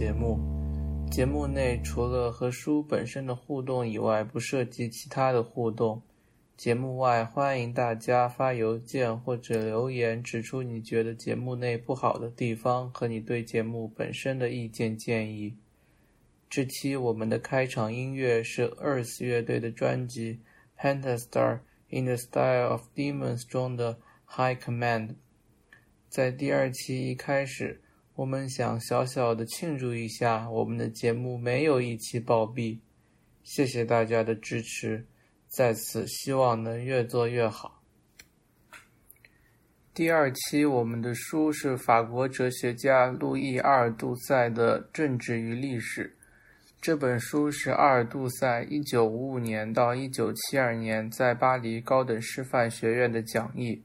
节目。节目内除了和书本身的互动以外，不涉及其他的互动。节目外，欢迎大家发邮件或者留言，指出你觉得节目内不好的地方和你对节目本身的意见建议。这期我们的开场音乐是 Earth 乐队的专辑《Pentastar in the Style of Demons》中的《High Command》。在第二期一开始，我们想小小的庆祝一下，我们的节目没有一期暴毙。谢谢大家的支持，在此希望能越做越好。第二期我们的书是法国哲学家路易·阿尔杜塞的《政治与历史》。这本书是阿尔杜塞1955年到1972年在巴黎高等师范学院的讲义。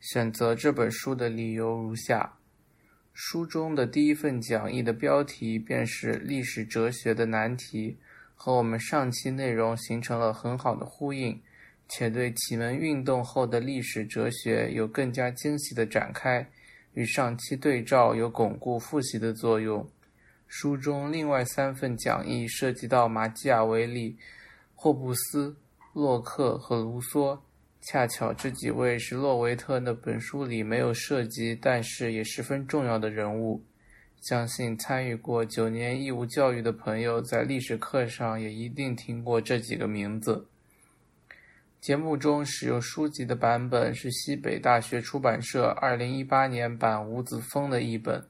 选择这本书的理由如下：书中的第一份讲义的标题便是“历史哲学的难题”，和我们上期内容形成了很好的呼应，且对启蒙运动后的历史哲学有更加精细的展开，与上期对照有巩固复习的作用。书中另外三份讲义涉及到马基雅维利、霍布斯、洛克和卢梭。恰巧这几位是洛维特那本书里没有涉及，但是也十分重要的人物。相信参与过九年义务教育的朋友，在历史课上也一定听过这几个名字。节目中使用书籍的版本是西北大学出版社二零一八年版吴子峰的译本。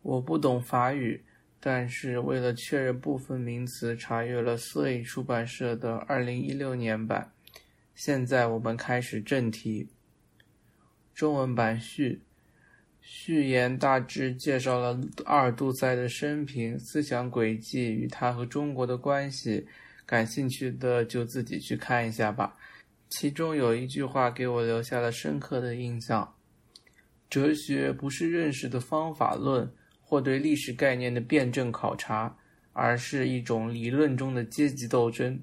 我不懂法语，但是为了确认部分名词，查阅了思义出版社的二零一六年版。现在我们开始正题。中文版序，序言大致介绍了阿尔杜塞的生平、思想轨迹与他和中国的关系。感兴趣的就自己去看一下吧。其中有一句话给我留下了深刻的印象：哲学不是认识的方法论或对历史概念的辩证考察，而是一种理论中的阶级斗争，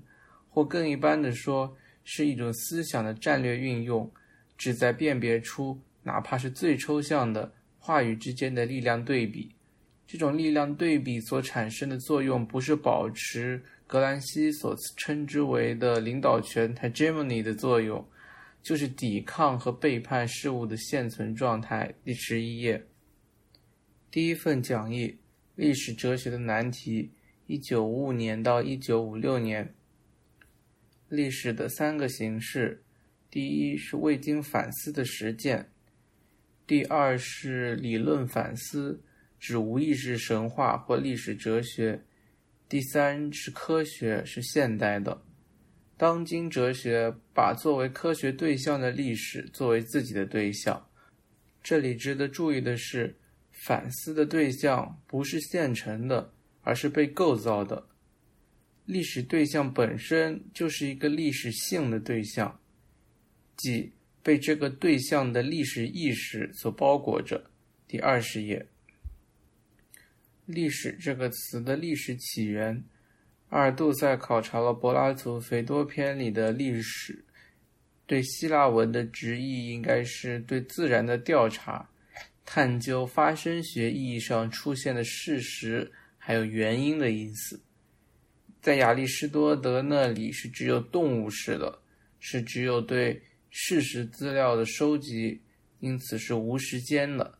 或更一般的说。是一种思想的战略运用，旨在辨别出哪怕是最抽象的话语之间的力量对比。这种力量对比所产生的作用，不是保持格兰西所称之为的领导权 （hegemony） 的作用，就是抵抗和背叛事物的现存状态。第十一页，第一份讲义《历史哲学的难题》，一九五五年到一九五六年。历史的三个形式：第一是未经反思的实践；第二是理论反思，指无意识神话或历史哲学；第三是科学，是现代的。当今哲学把作为科学对象的历史作为自己的对象。这里值得注意的是，反思的对象不是现成的，而是被构造的。历史对象本身就是一个历史性的对象，即被这个对象的历史意识所包裹着。第二十页，历史这个词的历史起源，阿尔杜塞考察了柏拉图《斐多篇》里的历史，对希腊文的直译应该是对自然的调查，探究发生学意义上出现的事实还有原因的意思。在亚里士多德那里是只有动物式的，是只有对事实资料的收集，因此是无时间的。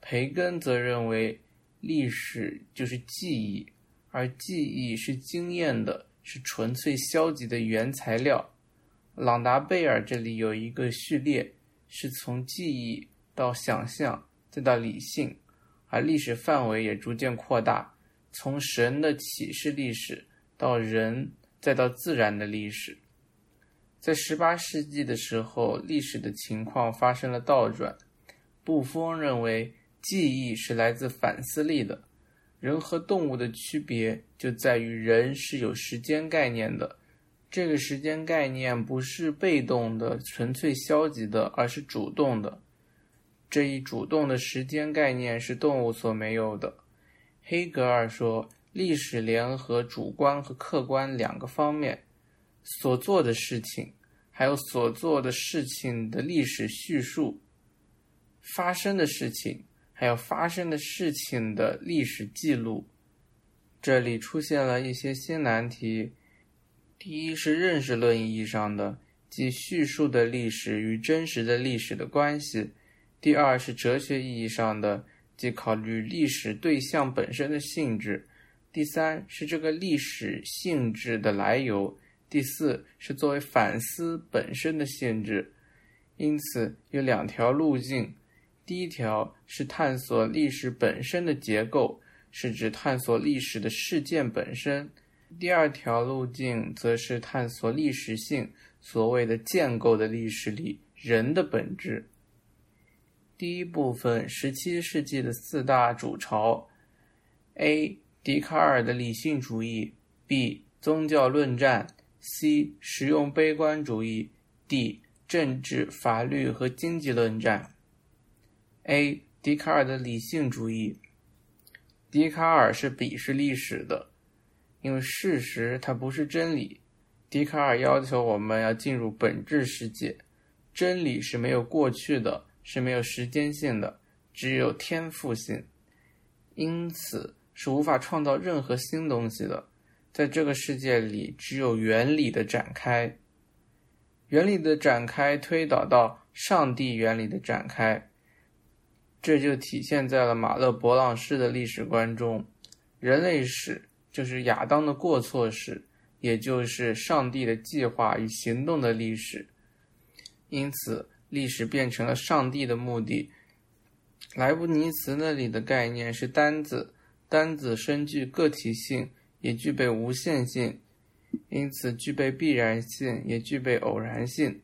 培根则认为历史就是记忆，而记忆是经验的，是纯粹消极的原材料。朗达贝尔这里有一个序列，是从记忆到想象再到理性，而历史范围也逐渐扩大，从神的启示历史。到人，再到自然的历史，在十八世纪的时候，历史的情况发生了倒转。布丰认为，记忆是来自反思力的。人和动物的区别就在于，人是有时间概念的，这个时间概念不是被动的、纯粹消极的，而是主动的。这一主动的时间概念是动物所没有的。黑格尔说。历史联合主观和客观两个方面所做的事情，还有所做的事情的历史叙述发生的事情，还有发生的事情的历史记录。这里出现了一些新难题。第一是认识论意义上的，即叙述的历史与真实的历史的关系；第二是哲学意义上的，即考虑历史对象本身的性质；第三是这个历史性质的来由；第四是作为反思本身的性质。因此有两条路径。第一条是探索历史本身的结构，是指探索历史的事件本身；第二条路径则是探索历史性，所谓的建构的历史里人的本质。第一部分，十七世纪的四大主潮：A. 笛卡尔的理性主义；B. 宗教论战；C. 实用悲观主义；D. 政治、法律和经济论战。A. 笛卡尔的理性主义。笛卡尔是鄙视历史的，因为事实它不是真理。笛卡尔要求我们要进入本质世界，真理是没有过去的，是没有时间性的，只有天赋性，因此是无法创造任何新东西的。在这个世界里，只有原理的展开，原理的展开推导到上帝原理的展开。这就体现在了马勒·勃朗式的历史观中，人类史就是亚当的过错史，也就是上帝的计划与行动的历史。因此，历史变成了上帝的目的。莱布尼茨那里的概念是单子，单子身具个体性，也具备无限性，因此具备必然性，也具备偶然性。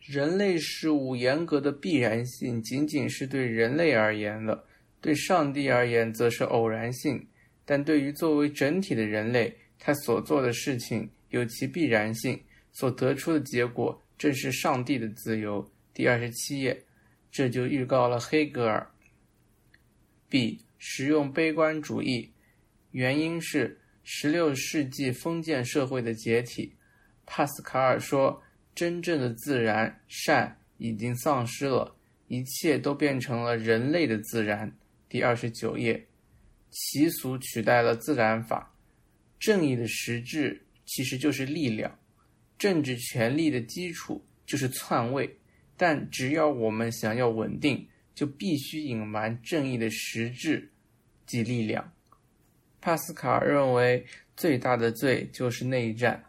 人类事物严格的必然性仅仅是对人类而言的，对上帝而言则是偶然性。但对于作为整体的人类，他所做的事情有其必然性，所得出的结果正是上帝的自由。第二十七页，这就预告了黑格尔。B. 实用悲观主义，原因是十六世纪封建社会的解体。帕斯卡尔说。真正的自然善已经丧失了，一切都变成了人类的自然。第二十九页，习俗取代了自然法，正义的实质其实就是力量，政治权力的基础就是篡位。但只要我们想要稳定，就必须隐瞒正义的实质及力量。帕斯卡认为，最大的罪就是内战。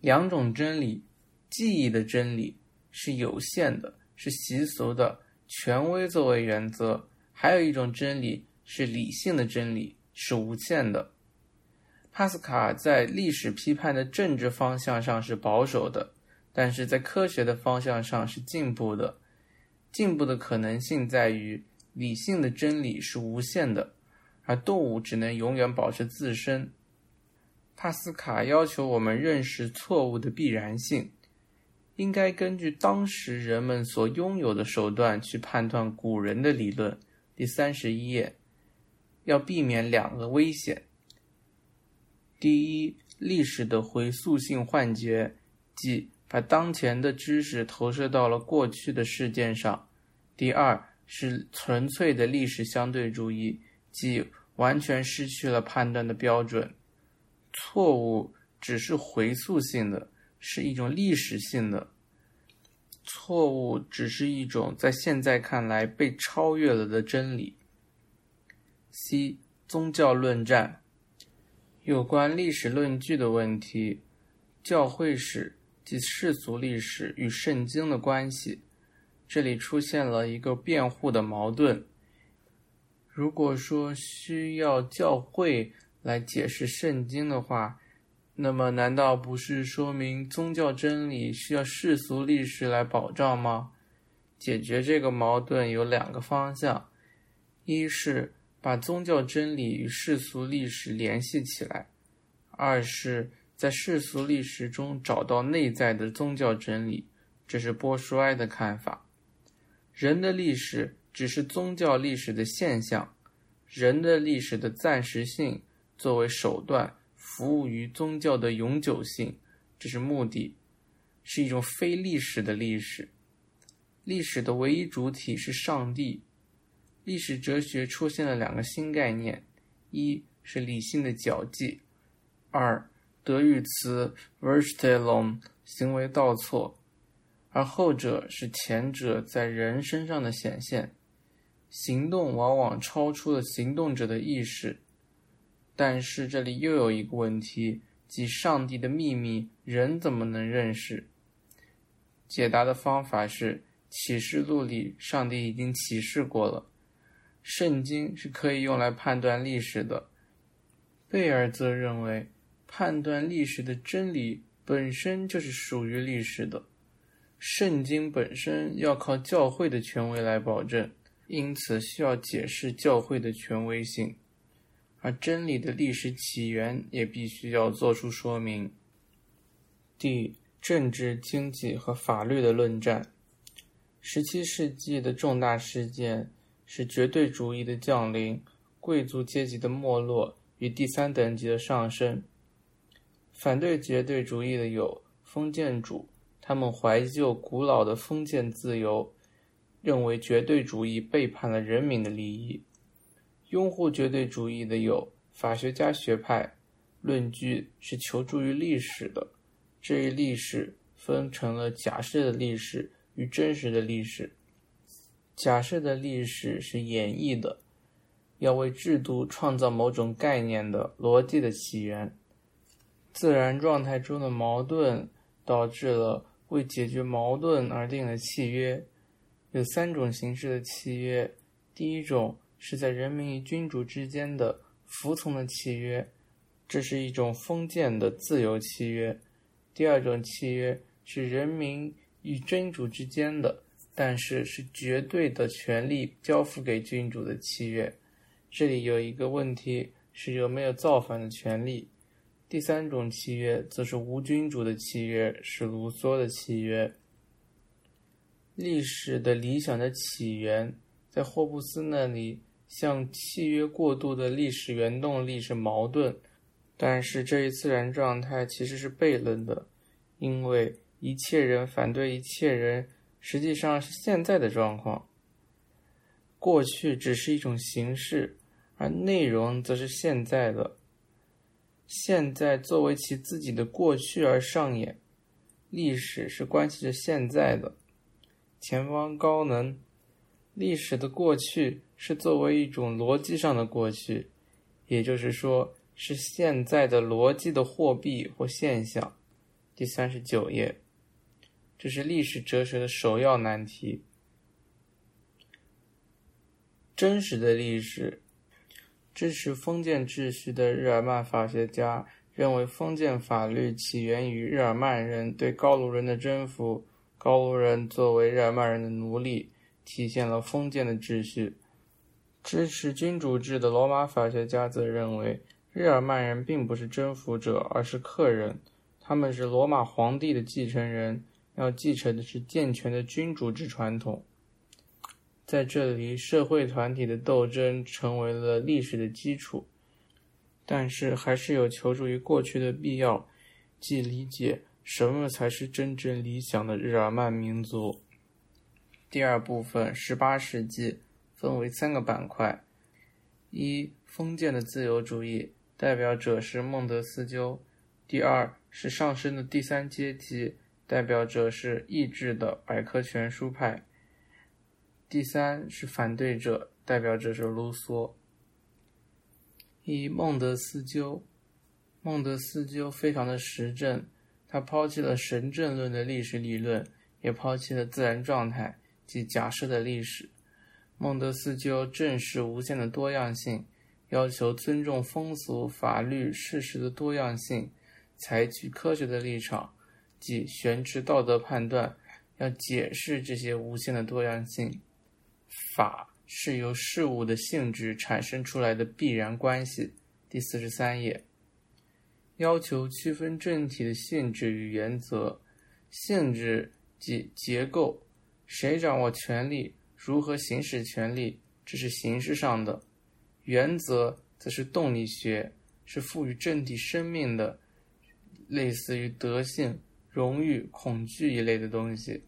两种真理。记忆的真理是有限的，是习俗的，权威作为原则；还有一种真理是理性的真理，是无限的。帕斯卡在历史批判的政治方向上是保守的，但是在科学的方向上是进步的。进步的可能性在于理性的真理是无限的，而动物只能永远保持自身。帕斯卡要求我们认识错误的必然性。应该根据当时人们所拥有的手段去判断古人的理论。第三十一页，要避免两个危险：第一，历史的回溯性幻觉，即把当前的知识投射到了过去的事件上；第二，是纯粹的历史相对主义，即完全失去了判断的标准。错误只是回溯性的。是一种历史性的错误，只是一种在现在看来被超越了的真理。C. 宗教论战，有关历史论据的问题，教会史及世俗历史与圣经的关系，这里出现了一个辩护的矛盾。如果说需要教会来解释圣经的话，那么，难道不是说明宗教真理需要世俗历史来保障吗？解决这个矛盾有两个方向：一是把宗教真理与世俗历史联系起来；二是，在世俗历史中找到内在的宗教真理。这是波舒埃的看法。人的历史只是宗教历史的现象，人的历史的暂时性作为手段。服务于宗教的永久性，这是目的，是一种非历史的历史。历史的唯一主体是上帝，历史哲学出现了两个新概念：一是理性的脚迹，二德语词 “verstellung” 行为倒错，而后者是前者在人身上的显现。行动往往超出了行动者的意识，但是这里又有一个问题，即上帝的秘密，人怎么能认识？解答的方法是：启示录里上帝已经启示过了。圣经是可以用来判断历史的。贝尔则认为，判断历史的真理本身就是属于历史的。圣经本身要靠教会的权威来保证，因此需要解释教会的权威性，而真理的历史起源也必须要做出说明。第政治、经济和法律的论战。十七世纪的重大事件。是绝对主义的降临、贵族阶级的没落与第三等级的上升。反对绝对主义的有封建主，他们怀旧古老的封建自由，认为绝对主义背叛了人民的利益；拥护绝对主义的有法学家学派，论据是求助于历史的，这一历史分成了假设的历史与真实的历史。假设的历史是演绎的，要为制度创造某种概念的逻辑的起源。自然状态中的矛盾导致了为解决矛盾而定的契约。有三种形式的契约：第一种是在人民与君主之间的服从的契约，这是一种封建的自由契约；第二种契约是人民与君主之间的。但是是绝对的权利交付给君主的契约，这里有一个问题是有没有造反的权利。第三种契约则是无君主的契约，是卢梭的契约。历史的理想的起源，在霍布斯那里，向契约过渡的历史原动力是矛盾，但是这一自然状态其实是悖论的，因为一切人反对一切人。实际上是现在的状况，过去只是一种形式，而内容则是现在的。现在作为其自己的过去而上演，历史是关系着现在的。前方高能，历史的过去是作为一种逻辑上的过去，也就是说是现在的逻辑的货币或现象。第三十九页。这是历史哲学的首要难题。真实的历史，支持封建秩序的日耳曼法学家认为，封建法律起源于日耳曼人对高卢人的征服，高卢人作为日耳曼人的奴隶，体现了封建的秩序。支持君主制的罗马法学家则认为，日耳曼人并不是征服者，而是客人，他们是罗马皇帝的继承人。要继承的是健全的君主制传统，在这里，社会团体的斗争成为了历史的基础，但是还是有求助于过去的必要，即理解什么才是真正理想的日耳曼民族。第二部分，十八世纪分为三个板块：一、封建的自由主义，代表者是孟德斯鸠；第二是上升的第三阶级。代表者是意志的百科全书派。第三是反对者，代表者是卢梭。一孟德斯鸠，孟德斯鸠非常的实证，他抛弃了神证论的历史理论，也抛弃了自然状态及假设的历史。孟德斯鸠正视无限的多样性，要求尊重风俗、法律、事实的多样性，采取科学的立场。即悬持道德判断，要解释这些无限的多样性。法是由事物的性质产生出来的必然关系。第四十三页，要求区分政体的性质与原则。性质即结构，谁掌握权力，如何行使权力，这是形式上的；原则则是动力学，是赋予政体生命的，类似于德性。荣誉、恐惧一类的东西，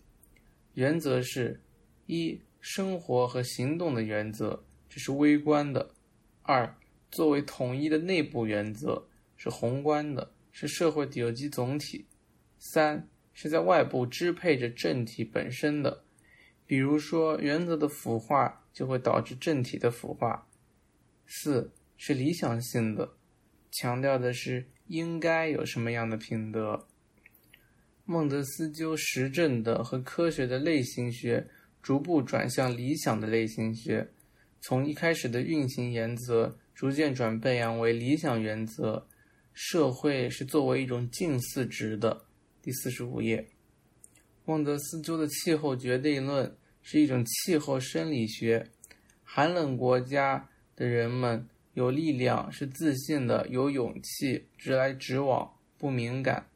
原则是：一、生活和行动的原则；这是微观的；二，作为统一的内部原则，是宏观的，是社会的有机总体；三，是在外部支配着政体本身的，比如说原则的腐化就会导致政体的腐化；四，是理想性的，强调的是应该有什么样的品德。孟德斯鸠实证的和科学的类型学逐步转向理想的类型学，从一开始的运行原则逐渐转变为理想原则。社会是作为一种近似值的。第四十五页，孟德斯鸠的气候决定论是一种气候生理学。寒冷国家的人们有力量，是自信的，有勇气，直来直往，不敏感。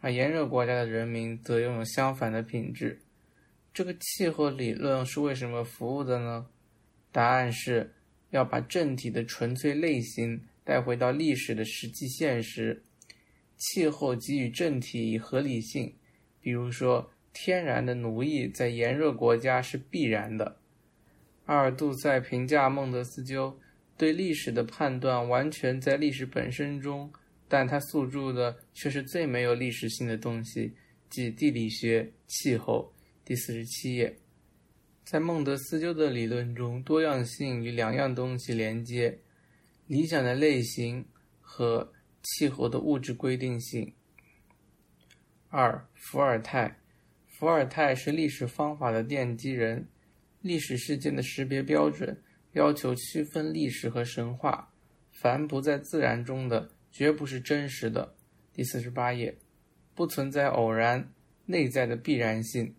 而炎热国家的人民则拥有相反的品质。这个气候理论是为什么服务的呢？答案是要把政体的纯粹类型带回到历史的实际现实。气候给予政体以合理性，比如说，天然的奴役在炎热国家是必然的。阿尔杜塞评价孟德斯鸠对历史的判断完全在历史本身中。但他诉诸的却是最没有历史性的东西，即地理学、气候。第四十七页，在孟德斯鸠的理论中，多样性与两样东西连接：理想的类型和气候的物质规定性。二、伏尔泰，伏尔泰是历史方法的奠基人，历史事件的识别标准要求区分历史和神话，凡不在自然中的。绝不是真实的。第四十八页，不存在偶然，内在的必然性。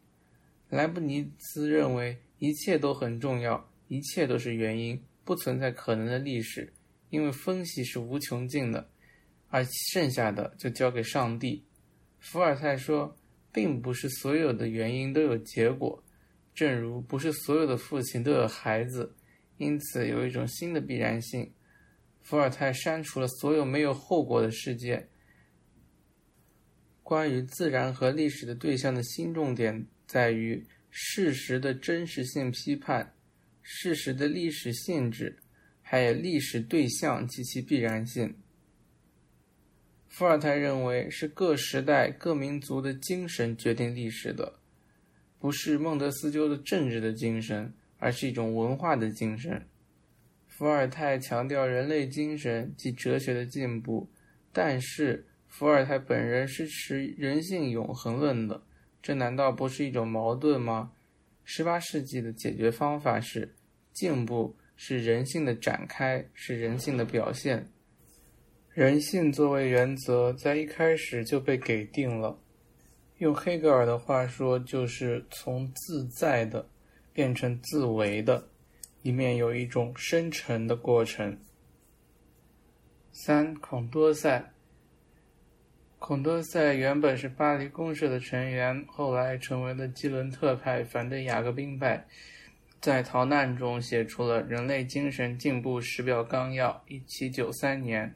莱布尼茨认为一切都很重要，一切都是原因，不存在可能的历史，因为分析是无穷尽的，而剩下的就交给上帝。伏尔泰说，并不是所有的原因都有结果，正如不是所有的父亲都有孩子，因此有一种新的必然性。伏尔泰删除了所有没有后果的事件。关于自然和历史的对象的新重点在于事实的真实性批判、事实的历史性质，还有历史对象及其必然性。伏尔泰认为是各时代各民族的精神决定历史的，不是孟德斯鸠的政治的精神，而是一种文化的精神。伏尔泰强调人类精神及哲学的进步，但是伏尔泰本人是持人性永恒论的，这难道不是一种矛盾吗？十八世纪的解决方法是进步是人性的展开，是人性的表现。人性作为原则，在一开始就被给定了。用黑格尔的话说，就是从自在的变成自为的。里面有一种生成的过程。三孔多塞，孔多塞原本是巴黎公社的成员，后来成为了基伦特派，反对雅各宾派，在逃难中写出了《人类精神进步时表纲要》。一七九三年，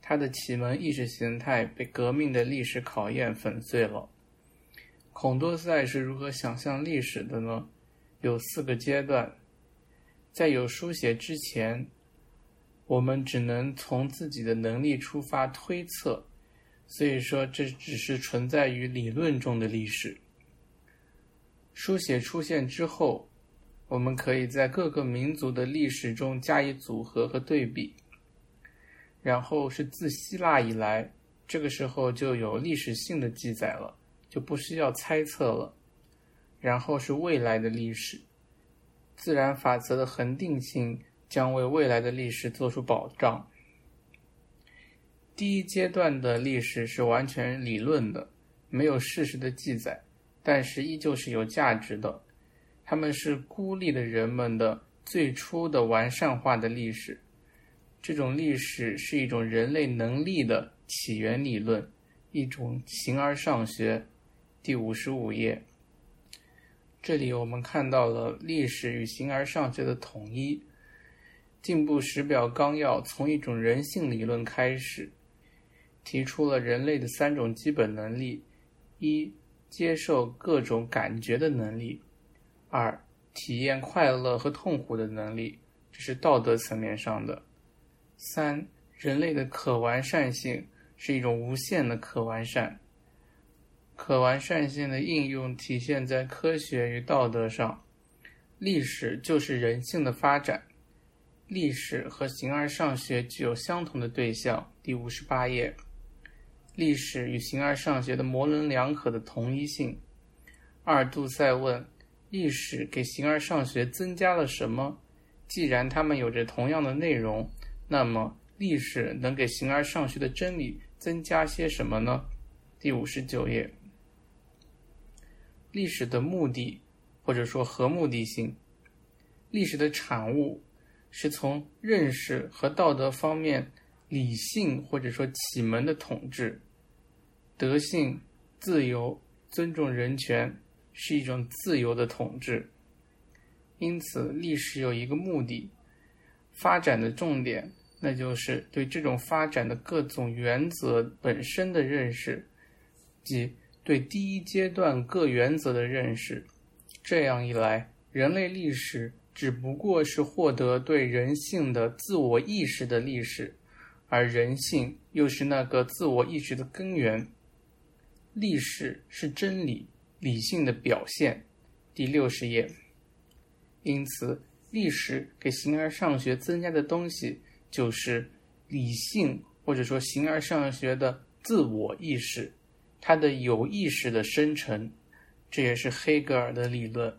他的启蒙意识形态被革命的历史考验粉碎了。孔多塞是如何想象历史的呢？有四个阶段。在有书写之前，我们只能从自己的能力出发推测，所以说这只是存在于理论中的历史。书写出现之后，我们可以在各个民族的历史中加以组合和对比。然后是自希腊以来，这个时候就有历史性的记载了，就不需要猜测了。然后是未来的历史。自然法则的恒定性将为未来的历史做出保障。第一阶段的历史是完全理论的，没有事实的记载，但是依旧是有价值的。他们是孤立的人们的最初的完善化的历史。这种历史是一种人类能力的起源理论，一种形而上学。第五十五页。这里我们看到了历史与形而上学的统一。进步时表纲要从一种人性理论开始，提出了人类的三种基本能力：一、接受各种感觉的能力；二、体验快乐和痛苦的能力；这是道德层面上的。三，人类的可完善性是一种无限的可完善。可完善性的应用体现在科学与道德上。历史就是人性的发展。历史和形而上学具有相同的对象。第五十八页，历史与形而上学的模棱两可的同一性。阿尔杜塞问：历史给形而上学增加了什么？既然它们有着同样的内容，那么历史能给形而上学的真理增加些什么呢？第五十九页，历史的目的，或者说和目的性，历史的产物。是从认识和道德方面理性或者说启蒙的统治，德性、自由、尊重人权是一种自由的统治。因此，历史有一个目的，发展的重点，那就是对这种发展的各种原则本身的认识，即对第一阶段各原则的认识。这样一来，人类历史。只不过是获得对人性的自我意识的历史，而人性又是那个自我意识的根源。历史是真理、理性的表现。第六十页。因此，历史给形而上学增加的东西，就是理性或者说形而上学的自我意识，它的有意识的生成。这也是黑格尔的理论。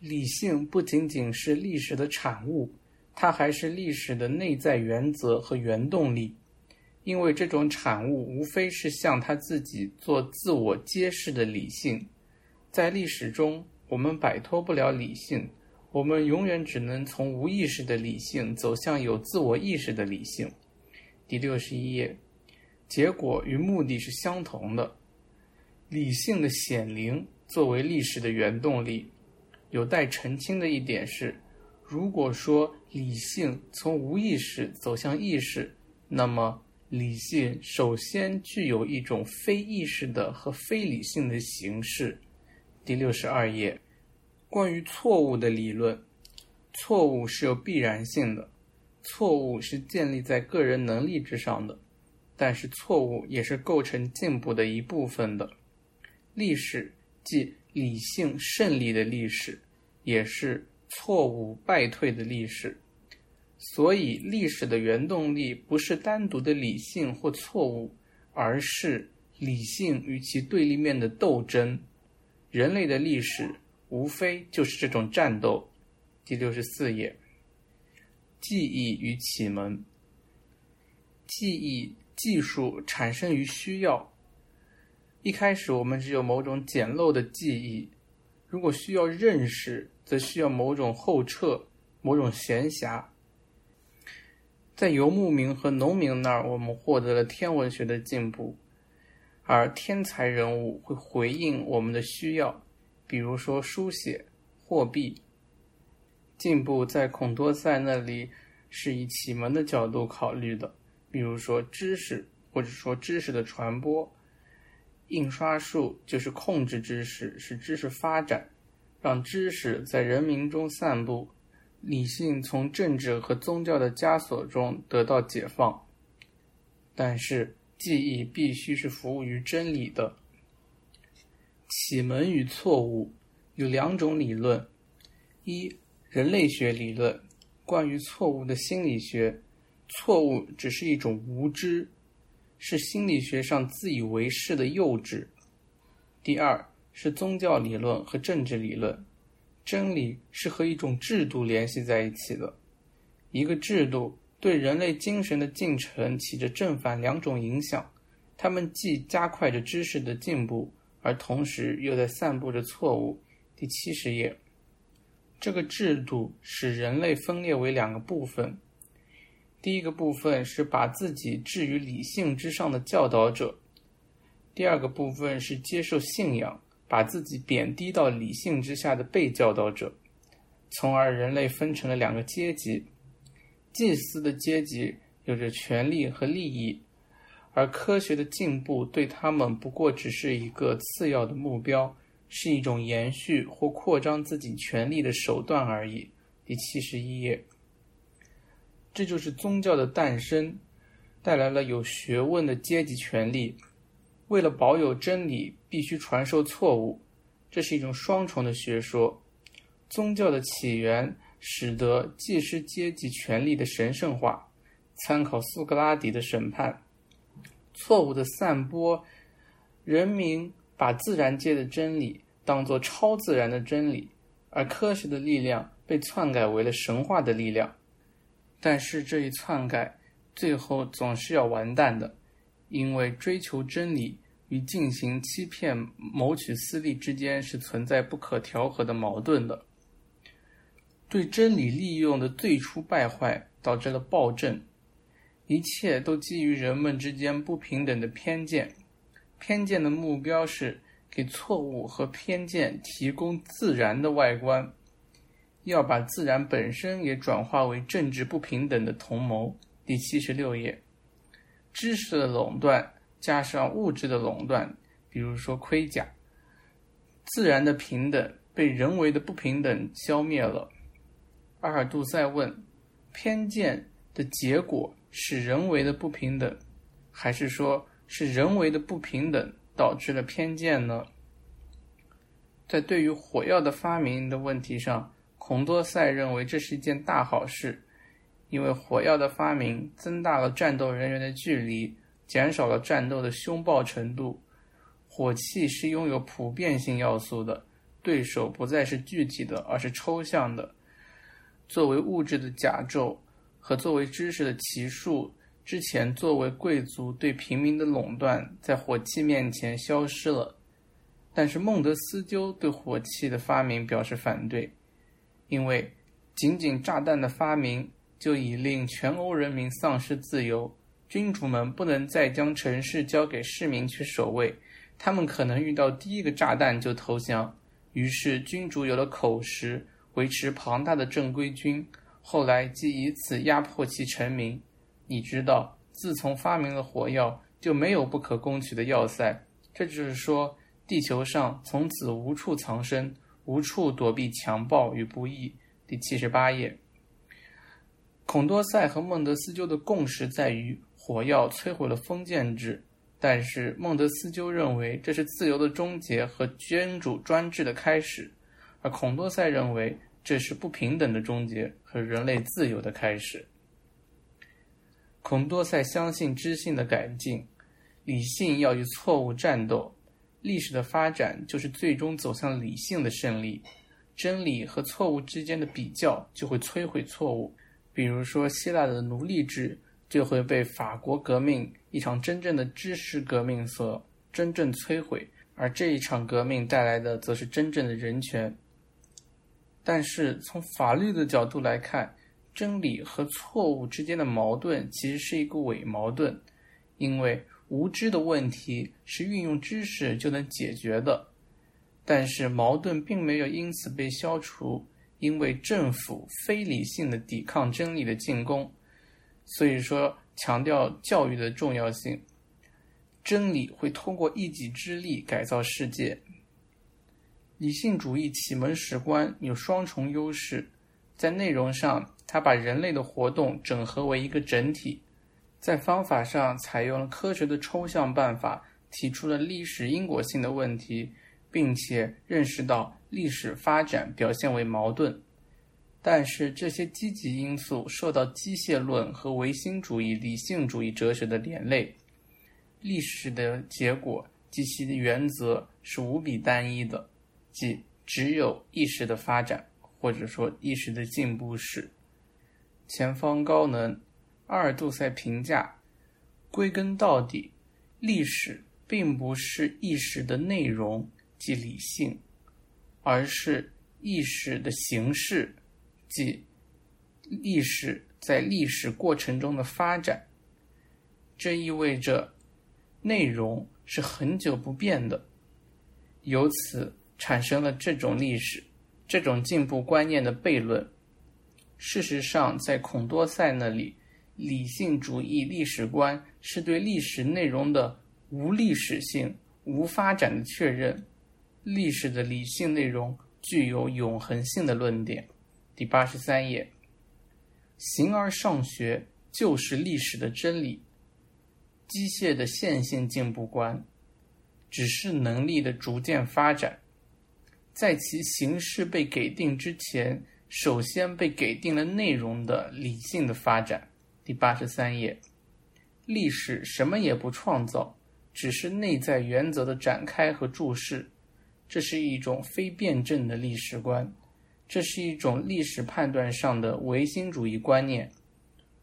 理性不仅仅是历史的产物，它还是历史的内在原则和原动力。因为这种产物无非是向他自己做自我揭示的理性。在历史中，我们摆脱不了理性，我们永远只能从无意识的理性走向有自我意识的理性。第六十一页，结果与目的是相同的。理性的显灵作为历史的原动力。有待澄清的一点是，如果说理性从无意识走向意识，那么理性首先具有一种非意识的和非理性的形式。第六十二页，关于错误的理论，错误是有必然性的，错误是建立在个人能力之上的，但是错误也是构成进步的一部分的。历史即。理性胜利的历史，也是错误败退的历史。所以，历史的原动力不是单独的理性或错误，而是理性与其对立面的斗争。人类的历史无非就是这种战斗。第六十四页，记忆与启蒙。记忆技术产生于需要。一开始，我们只有某种简陋的记忆；如果需要认识，则需要某种后撤、某种闲暇。在游牧民和农民那儿，我们获得了天文学的进步，而天才人物会回应我们的需要，比如说书写、货币。进步在孔多塞那里是以启蒙的角度考虑的，比如说知识，或者说知识的传播。印刷术就是控制知识，使知识发展，让知识在人民中散布，理性从政治和宗教的枷锁中得到解放。但是，记忆必须是服务于真理的。启蒙与错误有两种理论：一，人类学理论，关于错误的心理学，错误只是一种无知。是心理学上自以为是的幼稚。第二是宗教理论和政治理论，真理是和一种制度联系在一起的。一个制度对人类精神的进程起着正反两种影响，它们既加快着知识的进步，而同时又在散布着错误。第七十页，这个制度使人类分裂为两个部分。第一个部分是把自己置于理性之上的教导者，第二个部分是接受信仰，把自己贬低到理性之下的被教导者，从而人类分成了两个阶级：祭司的阶级有着权利和利益，而科学的进步对他们不过只是一个次要的目标，是一种延续或扩张自己权利的手段而已。第第七十一页。这就是宗教的诞生，带来了有学问的阶级权利。为了保有真理，必须传授错误，这是一种双重的学说。宗教的起源使得祭师阶级权力的神圣化。参考苏格拉底的审判，错误的散播，人民把自然界的真理当作超自然的真理，而科学的力量被篡改为了神话的力量。但是这一篡改最后总是要完蛋的，因为追求真理。与进行欺骗、谋取私利之间是存在不可调和的矛盾的。对真理利用的最初败坏，导致了暴政。一切都基于人们之间不平等的偏见。偏见的目标是给错误和偏见提供自然的外观，要把自然本身也转化为政治不平等的同谋。第七十六页，知识的垄断。加上物质的垄断，比如说盔甲，自然的平等被人为的不平等消灭了。阿尔杜塞问：偏见的结果是人为的不平等，还是说是人为的不平等导致了偏见呢？在对于火药的发明的问题上，孔多塞认为这是一件大好事，因为火药的发明增大了战斗人员的距离。减少了战斗的凶暴程度。火器是拥有普遍性要素的，对手不再是具体的，而是抽象的。作为物质的甲胄和作为知识的奇术，之前作为贵族对平民的垄断，在火器面前消失了。但是孟德斯鸠对火器的发明表示反对，因为仅仅炸弹的发明就已令全欧人民丧失自由。君主们不能再将城市交给市民去守卫，他们可能遇到第一个炸弹就投降。于是君主有了口实，维持庞大的正规军，后来即以此压迫其臣民。你知道，自从发明了火药，就没有不可攻取的要塞。这就是说，地球上从此无处藏身，无处躲避强暴与不义。第七十八页，孔多塞和孟德斯鸠的共识在于。火药摧毁了封建制，但是孟德斯鸠认为这是自由的终结和君主专制的开始，而孔多塞认为这是不平等的终结和人类自由的开始。孔多塞相信知性的改进，理性要与错误战斗，历史的发展就是最终走向理性的胜利，真理和错误之间的比较就会摧毁错误，比如说希腊的奴隶制。就会被法国革命一场真正的知识革命所真正摧毁，而这一场革命带来的则是真正的人权。但是从法律的角度来看，真理和错误之间的矛盾其实是一个伪矛盾，因为无知的问题是运用知识就能解决的，但是矛盾并没有因此被消除，因为政府非理性的抵抗真理的进攻。所以说，强调教育的重要性。真理会通过一己之力改造世界。理性主义启蒙史观有双重优势，在内容上，它把人类的活动整合为一个整体；在方法上，采用了科学的抽象办法，提出了历史因果性的问题，并且认识到历史发展表现为矛盾。但是这些积极因素受到机械论和唯心主义理性主义哲学的连累，历史的结果及其原则是无比单一的，即只有意识的发展，或者说意识的进步史。前方高能，阿尔杜塞评价：归根到底，历史并不是意识的内容即理性，而是意识的形式。即历史在历史过程中的发展，这意味着内容是很久不变的，由此产生了这种历史、这种进步观念的悖论。事实上，在孔多塞那里，理性主义历史观是对历史内容的无历史性、无发展的确认，历史的理性内容具有永恒性的论点。第八十三页。形而上学就是历史的真理，机械的线性进步观，只是能力的逐渐发展，在其形式被给定之前，首先被给定了内容的理性的发展。第八十三页。历史什么也不创造，只是内在原则的展开和注释。这是一种非辩证的历史观，这是一种历史判断上的唯心主义观念，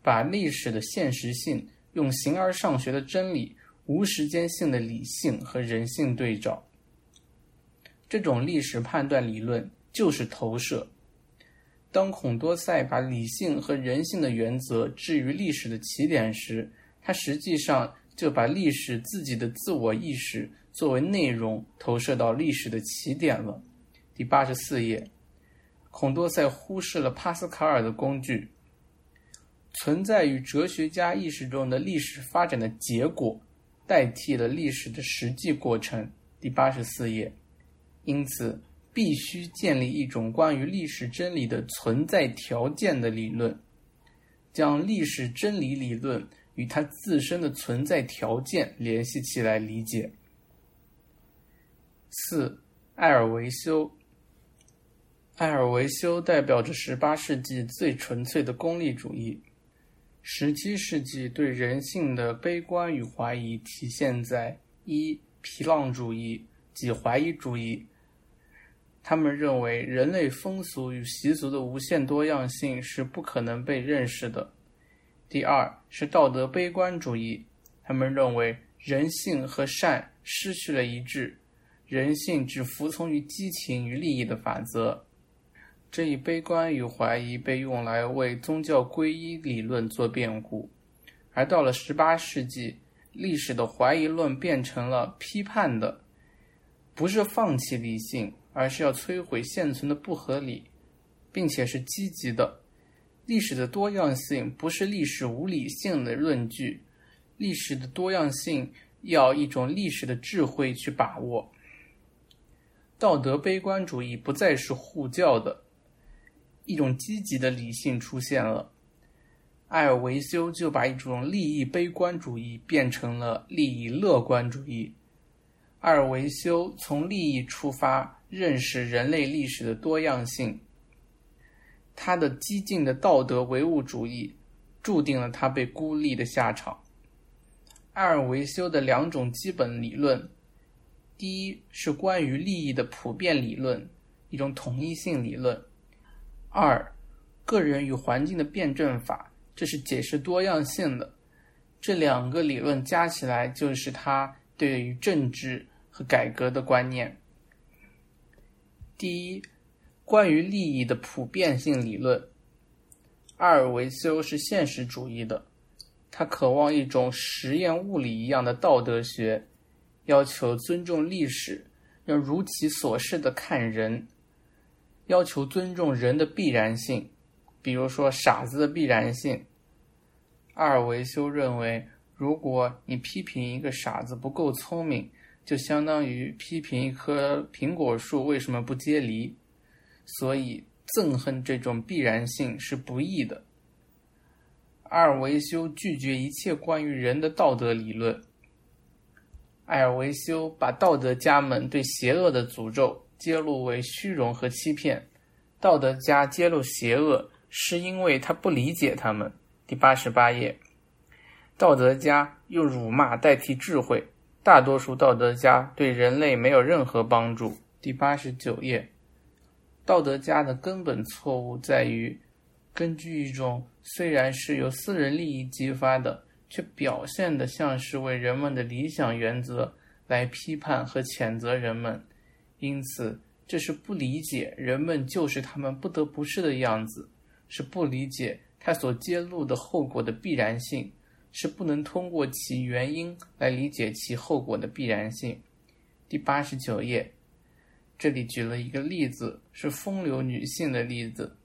把历史的现实性用形而上学的真理、无时间性的理性和人性对照。这种历史判断理论就是投射。当孔多塞把理性和人性的原则置于历史的起点时，他实际上就把历史自己的自我意识作为内容投射到历史的起点了。第八十四页，孔多塞忽视了帕斯卡尔的工具，存在于哲学家意识中的历史发展的结果，代替了历史的实际过程。第八十四页，因此必须建立一种关于历史真理的存在条件的理论，将历史真理理论。与它自身的存在条件联系起来理解。四，艾尔维修。埃尔维修代表着十八世纪最纯粹的功利主义。十七世纪对人性的悲观与怀疑体现在一皮浪主义及怀疑主义。他们认为人类风俗与习俗的无限多样性是不可能被认识的。第二是道德悲观主义，他们认为人性和善失去了一致，人性只服从于激情与利益的法则。这一悲观与怀疑被用来为宗教皈依理论做辩护，而到了十八世纪，历史的怀疑论变成了批判的，不是放弃理性，而是要摧毁现存的不合理，并且是积极的。历史的多样性不是历史无理性的论据，历史的多样性要一种历史的智慧去把握。道德悲观主义不再是护教的，一种积极的理性出现了。埃尔维修就把一种利益悲观主义变成了利益乐观主义。埃尔维修从利益出发，认识人类历史的多样性。他的激进的道德唯物主义，注定了他被孤立的下场。埃尔维修的两种基本理论，第一是关于利益的普遍理论，一种统一性理论；二，个人与环境的辩证法，这是解释多样性的。这两个理论加起来，就是他对于政治和改革的观念。第一。关于利益的普遍性理论，阿尔维修是现实主义的，他渴望一种实验物理一样的道德学，要求尊重历史，要如其所示的看人，要求尊重人的必然性，比如说傻子的必然性。阿尔维修认为，如果你批评一个傻子不够聪明，就相当于批评一棵苹果树为什么不结梨。所以，憎恨这种必然性是不义的。阿尔维修拒绝一切关于人的道德理论。埃尔维修把道德家们对邪恶的诅咒揭露为虚荣和欺骗。道德家揭露邪恶，是因为他不理解他们。第八十八页，道德家用辱骂代替智慧，大多数道德家对人类没有任何帮助。第八十九页。道德家的根本错误在于，根据一种虽然是由私人利益激发的，却表现的像是为人们的理想原则来批判和谴责人们，因此这是不理解人们就是他们不得不是的样子，是不理解他所揭露的后果的必然性，是不能通过其原因来理解其后果的必然性。第八十九页。这里举了一个例子，是风流女性的例子。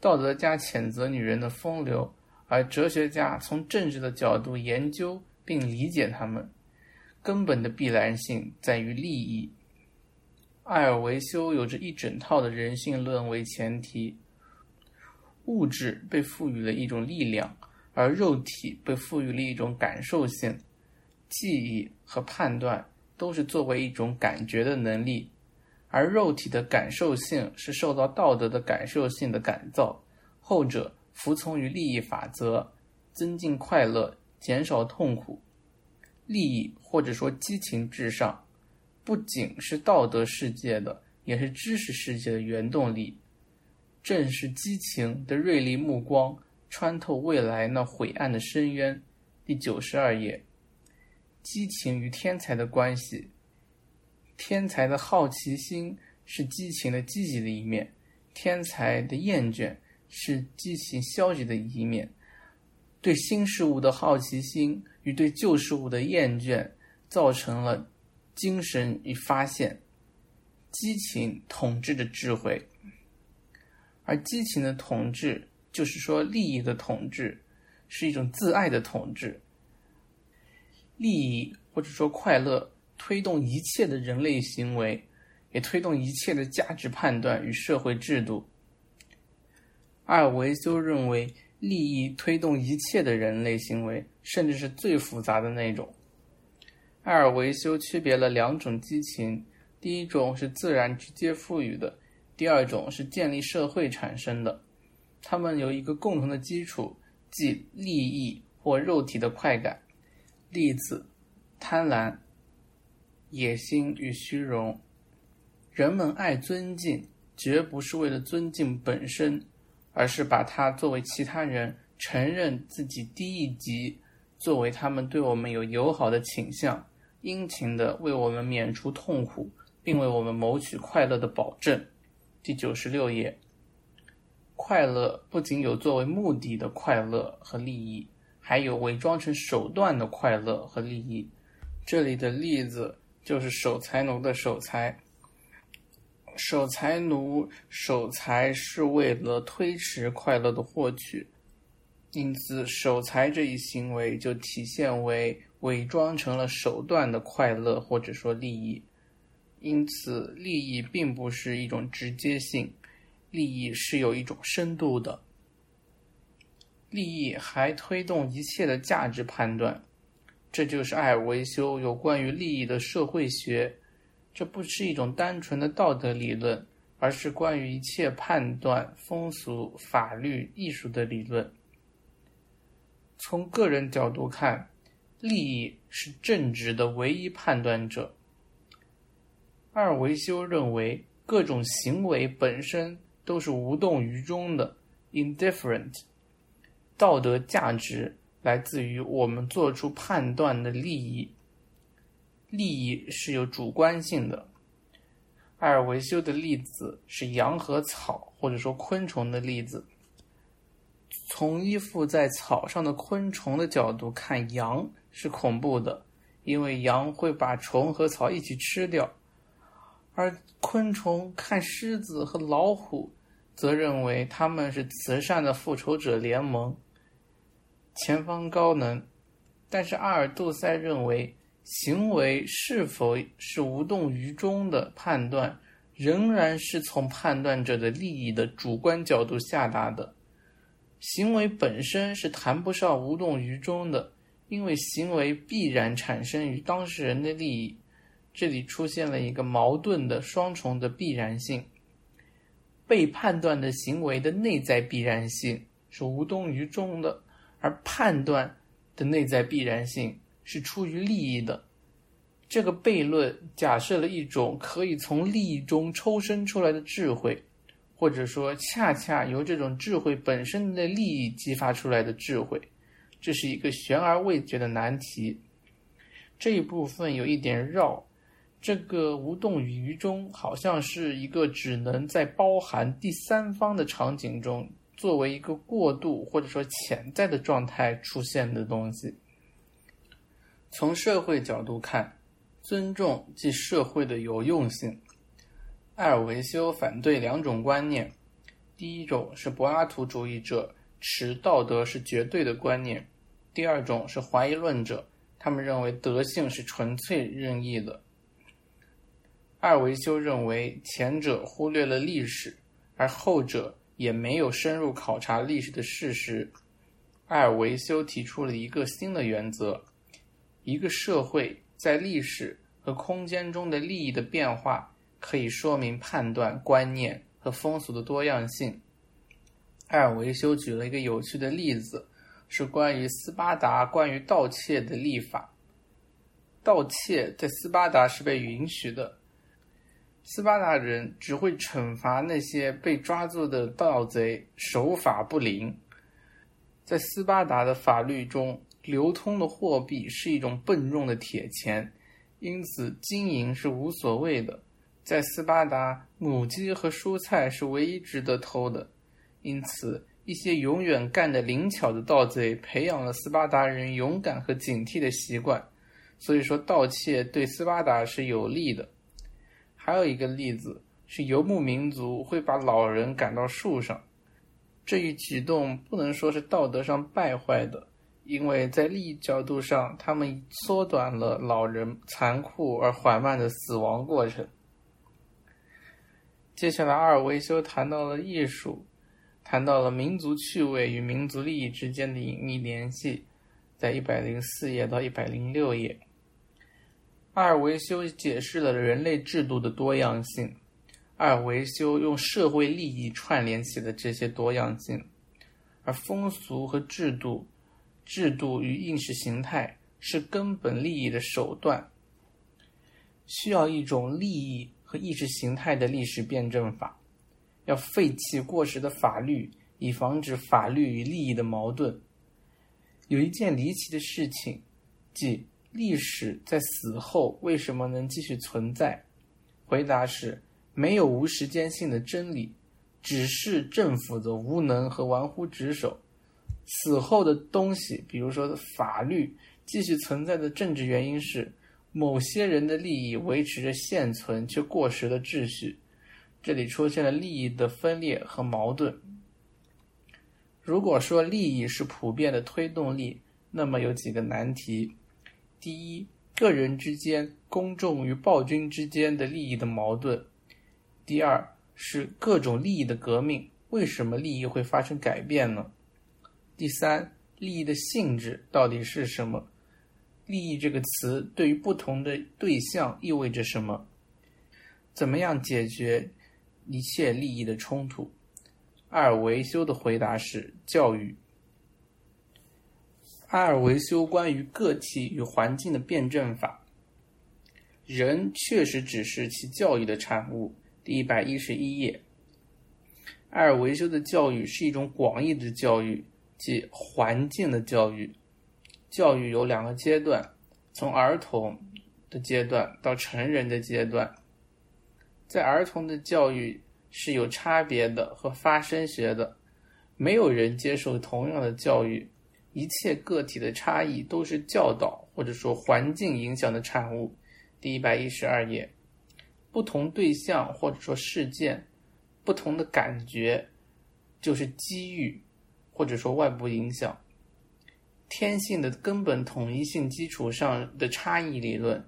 道德家谴责女人的风流，而哲学家从政治的角度研究并理解他们。根本的必然性在于利益。艾尔维修有着一整套的人性论为前提，物质被赋予了一种力量，而肉体被赋予了一种感受性。记忆和判断都是作为一种感觉的能力，而肉体的感受性是受到道德的感受性的感造。后者服从于利益法则，增进快乐，减少痛苦。利益或者说激情至上，不仅是道德世界的，也是知识世界的原动力。正是激情的锐利目光，穿透未来那晦暗的深渊。第九十二页。激情与天才的关系，天才的好奇心是激情的积极的一面，天才的厌倦是激情消极的一面。对新事物的好奇心与对旧事物的厌倦，造成了精神与发现。激情统治着智慧，而激情的统治，就是说利益的统治，是一种自爱的统治。利益或者说快乐推动一切的人类行为，也推动一切的价值判断与社会制度。阿尔维修认为，利益推动一切的人类行为，甚至是最复杂的那种。爱尔维修区别了两种激情：第一种是自然直接赋予的，第二种是建立社会产生的。它们有一个共同的基础，即利益或肉体的快感。例子：贪婪、野心与虚荣。人们爱尊敬，绝不是为了尊敬本身，而是把它作为其他人承认自己低一级，作为他们对我们有友好的倾向，殷勤的为我们免除痛苦，并为我们谋取快乐的保证。第九十六页。快乐不仅有作为目的的快乐和利益。还有伪装成手段的快乐和利益。这里的例子就是守财奴的守财。守财奴守财是为了推迟快乐的获取，因此守财这一行为就体现为伪装成了手段的快乐或者说利益。因此，利益并不是一种直接性，利益是有一种深度的。利益还推动一切的价值判断，这就是艾尔维修有关于利益的社会学。这不是一种单纯的道德理论，而是关于一切判断、风俗、法律、艺术的理论。从个人角度看，利益是正直的唯一判断者。阿尔维修认为，各种行为本身都是无动于衷的 （indifferent）。道德价值来自于我们做出判断的利益，利益是有主观性的。艾尔维修的例子是羊和草，或者说昆虫的例子。从依附在草上的昆虫的角度看，羊是恐怖的，因为羊会把虫和草一起吃掉；而昆虫看狮子和老虎，则认为他们是慈善的复仇者联盟。前方高能，但是阿尔杜塞认为，行为是否是无动于衷的判断，仍然是从判断者的利益的主观角度下达的。行为本身是谈不上无动于衷的，因为行为必然产生于当事人的利益。这里出现了一个矛盾的双重的必然性：被判断的行为的内在必然性是无动于衷的。而判断的内在必然性是出于利益的。这个悖论假设了一种可以从利益中抽身出来的智慧，或者说恰恰由这种智慧本身的利益激发出来的智慧。这是一个悬而未决的难题。这一部分有一点绕。这个无动于衷好像是一个只能在包含第三方的场景中。作为一个过渡或者说潜在的状态出现的东西，从社会角度看，尊重即社会的有用性。艾尔维修反对两种观念：第一种是柏拉图主义者持道德是绝对的观念；第二种是怀疑论者，他们认为德性是纯粹任意的。艾尔维修认为前者忽略了历史，而后者。也没有深入考察历史的事实。埃尔维修提出了一个新的原则：一个社会在历史和空间中的利益的变化，可以说明判断、观念和风俗的多样性。埃尔维修举了一个有趣的例子，是关于斯巴达关于盗窃的立法。盗窃在斯巴达是被允许的。斯巴达人只会惩罚那些被抓住的盗贼守法不灵。在斯巴达的法律中，流通的货币是一种笨重的铁钱，因此金银是无所谓的。在斯巴达，母鸡和蔬菜是唯一值得偷的，因此一些永远干得灵巧的盗贼培养了斯巴达人勇敢和警惕的习惯。所以说，盗窃对斯巴达是有利的。还有一个例子是游牧民族会把老人赶到树上，这一举动不能说是道德上败坏的，因为在利益角度上，他们缩短了老人残酷而缓慢的死亡过程。接下来，阿尔维修谈到了艺术，谈到了民族趣味与民族利益之间的隐秘联系，在一百零四页到一百零六页。阿尔维修解释了人类制度的多样性。阿尔维修用社会利益串联起的这些多样性，而风俗和制度、制度与意识形态是根本利益的手段，需要一种利益和意识形态的历史辩证法。要废弃过时的法律，以防止法律与利益的矛盾。有一件离奇的事情，即。历史在死后为什么能继续存在？回答是：没有无时间性的真理，只是政府的无能和玩忽职守。死后的东西，比如说法律，继续存在的政治原因是某些人的利益维持着现存却过时的秩序。这里出现了利益的分裂和矛盾。如果说利益是普遍的推动力，那么有几个难题。第一，个人之间、公众与暴君之间的利益的矛盾；第二，是各种利益的革命。为什么利益会发生改变呢？第三，利益的性质到底是什么？利益这个词对于不同的对象意味着什么？怎么样解决一切利益的冲突？阿尔维修的回答是：教育。阿尔维修关于个体与环境的辩证法，人确实只是其教育的产物。第一百一十一页，阿尔维修的教育是一种广义的教育，即环境的教育。教育有两个阶段，从儿童的阶段到成人的阶段。在儿童的教育是有差别的和发生学的，没有人接受同样的教育。一切个体的差异都是教导或者说环境影响的产物。第一百一十二页，不同对象或者说事件，不同的感觉，就是机遇或者说外部影响。天性的根本统一性基础上的差异理论，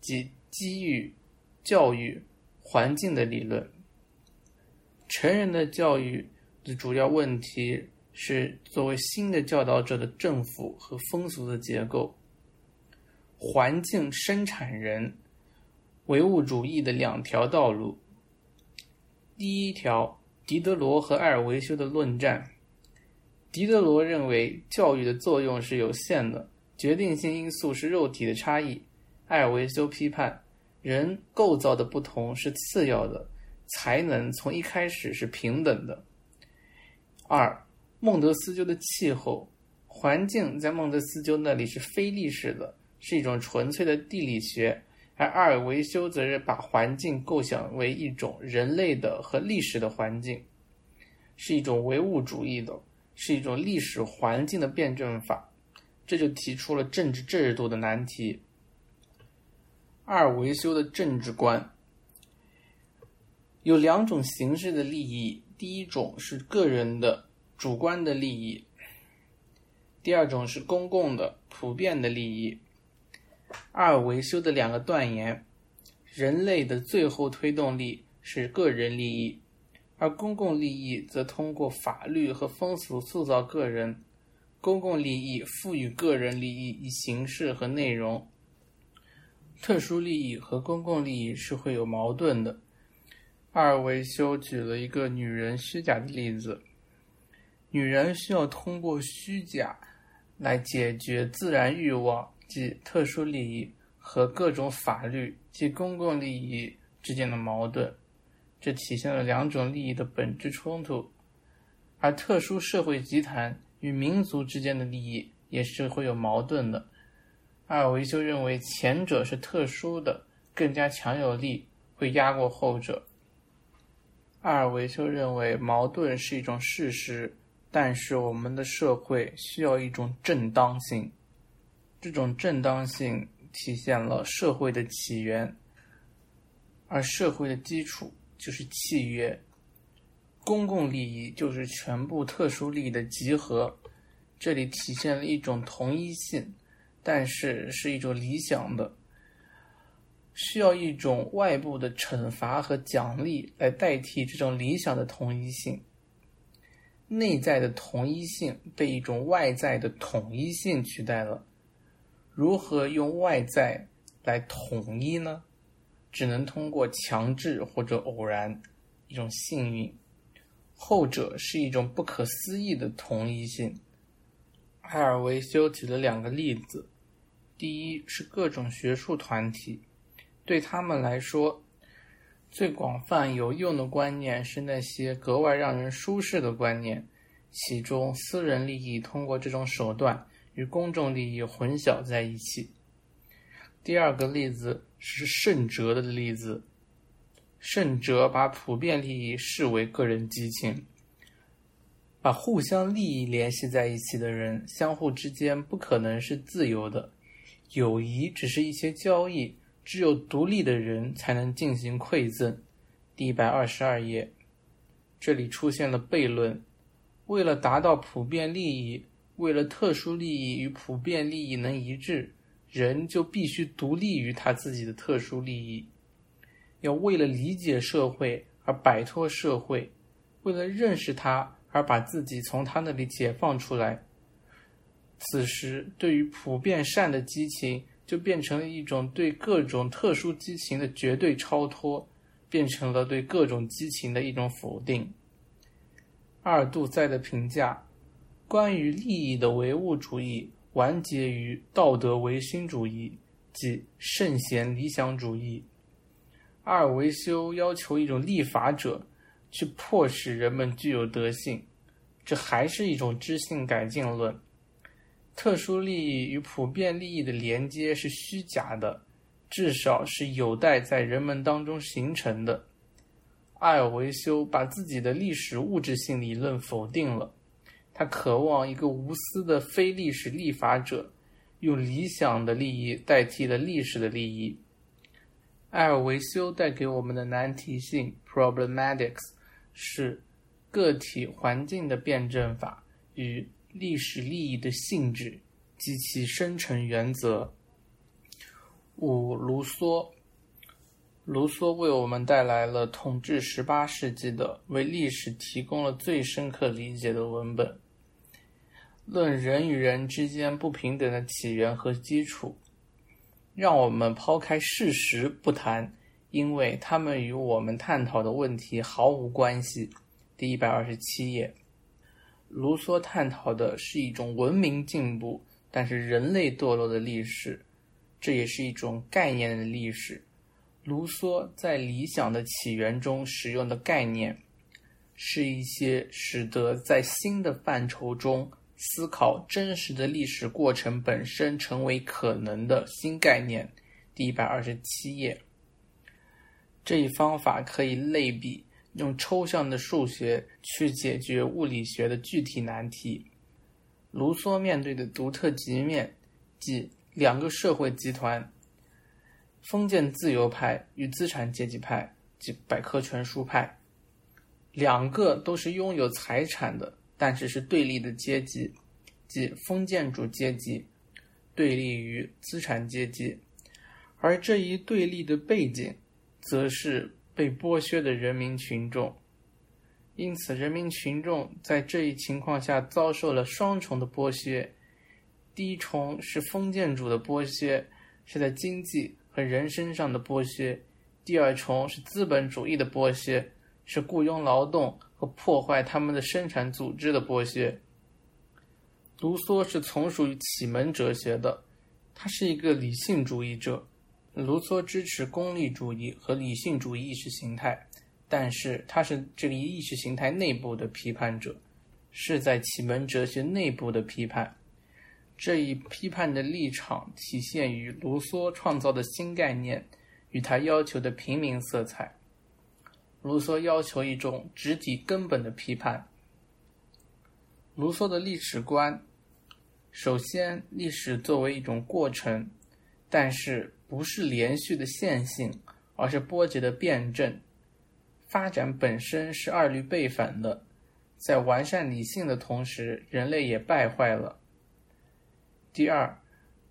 即机遇、教育、环境的理论。成人的教育的主要问题。是作为新的教导者的政府和风俗的结构，环境生产人，唯物主义的两条道路。第一条，狄德罗和艾尔维修的论战。狄德罗认为教育的作用是有限的，决定性因素是肉体的差异。埃尔维修批判人构造的不同是次要的，才能从一开始是平等的。二。孟德斯鸠的气候环境在孟德斯鸠那里是非历史的，是一种纯粹的地理学；而阿尔维修则是把环境构想为一种人类的和历史的环境，是一种唯物主义的，是一种历史环境的辩证法。这就提出了政治制度的难题。二维修的政治观有两种形式的利益，第一种是个人的。主观的利益，第二种是公共的、普遍的利益。二维修的两个断言：人类的最后推动力是个人利益，而公共利益则通过法律和风俗塑造个人。公共利益赋予个人利益以形式和内容。特殊利益和公共利益是会有矛盾的。阿尔维修举了一个女人虚假的例子：女人需要通过虚假来解决自然欲望，及特殊利益和各种法律及公共利益之间的矛盾。这体现了两种利益的本质冲突，而特殊社会集团与民族之间的利益也是会有矛盾的。阿尔维修认为前者是特殊的，更加强有力，会压过后者。阿尔维修认为矛盾是一种事实，但是我们的社会需要一种正当性，这种正当性体现了社会的起源，而社会的基础。就是契约，公共利益就是全部特殊利益的集合，这里体现了一种同一性，但是是一种理想的，需要一种外部的惩罚和奖励来代替这种理想的同一性。内在的同一性被一种外在的统一性取代了，如何用外在来统一呢？只能通过强制或者偶然一种幸运，后者是一种不可思议的同一性。埃尔维修举了两个例子：第一是各种学术团体，对他们来说，最广泛有用的观念是那些格外让人舒适的观念，其中私人利益通过这种手段与公众利益混淆在一起。第二个例子。是圣哲的例子。圣哲把普遍利益视为个人激情，把互相利益联系在一起的人，相互之间不可能是自由的。友谊只是一些交易，只有独立的人才能进行馈赠。第一百二十二页，这里出现了悖论：为了达到普遍利益，为了特殊利益与普遍利益能一致。人就必须独立于他自己的特殊利益，要为了理解社会而摆脱社会，为了认识他而把自己从他那里解放出来。此时，对于普遍善的激情，就变成了一种对各种特殊激情的绝对超脱，变成了对各种激情的一种否定。阿尔杜塞的评价，关于利益的唯物主义。完结于道德唯心主义，即圣贤理想主义。阿尔维修要求一种立法者去迫使人们具有德性，这还是一种知性改进论。特殊利益与普遍利益的连接是虚假的，至少是有待在人们当中形成的。阿尔维修把自己的历史物质性理论否定了。他渴望一个无私的非历史立法者，用理想的利益代替了历史的利益。埃尔维修带给我们的难题性 （problematics） 是个体环境的辩证法与历史利益的性质及其生成原则。五、卢梭，卢梭为我们带来了统治十八世纪的，为历史提供了最深刻理解的文本。论人与人之间不平等的起源和基础，让我们抛开事实不谈，因为他们与我们探讨的问题毫无关系。第一百二十七页，卢梭探讨的是一种文明进步，但是人类堕落的历史，这也是一种概念的历史。卢梭在《理想的起源》中使用的概念，是一些使得在新的范畴中。思考真实的历史过程本身成为可能的新概念。第一百二十七页，这一方法可以类比用抽象的数学去解决物理学的具体难题。卢梭面对的独特局面，即两个社会集团：封建自由派与资产阶级派，即百科全书派，两个都是拥有财产的。但是是对立的阶级，即封建主阶级对立于资产阶级，而这一对立的背景，则是被剥削的人民群众。因此，人民群众在这一情况下遭受了双重的剥削：第一重是封建主的剥削，是在经济和人身上的剥削；第二重是资本主义的剥削，是雇佣劳动和破坏他们的生产组织的剥削。卢梭是从属于启蒙哲学的，他是一个理性主义者。卢梭支持功利主义和理性主义意识形态，但是他是这个意识形态内部的批判者，是在启蒙哲学内部的批判。这一批判的立场体现于卢梭创造的新概念与他要求的平民色彩。卢梭要求一种直抵根本的批判。卢梭的历史观，首先，历史作为一种过程，但是。不是连续的线性，而是波折的辩证。发展本身是二律背反的，在完善理性的同时，人类也败坏了。第二，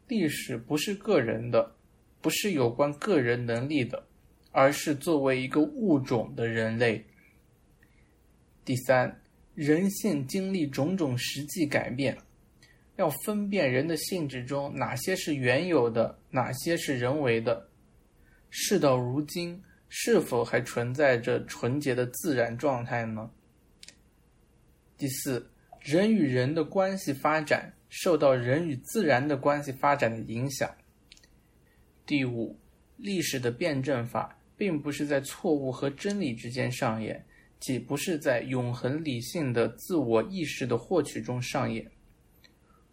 历史不是个人的，不是有关个人能力的，而是作为一个物种的人类。第三，人性经历种种实际改变。要分辨人的性质中哪些是原有的，哪些是人为的。事到如今，是否还存在着纯洁的自然状态呢？第四，人与人的关系发展受到人与自然的关系发展的影响。第五，历史的辩证法并不是在错误和真理之间上演，即不是在永恒理性的自我意识的获取中上演。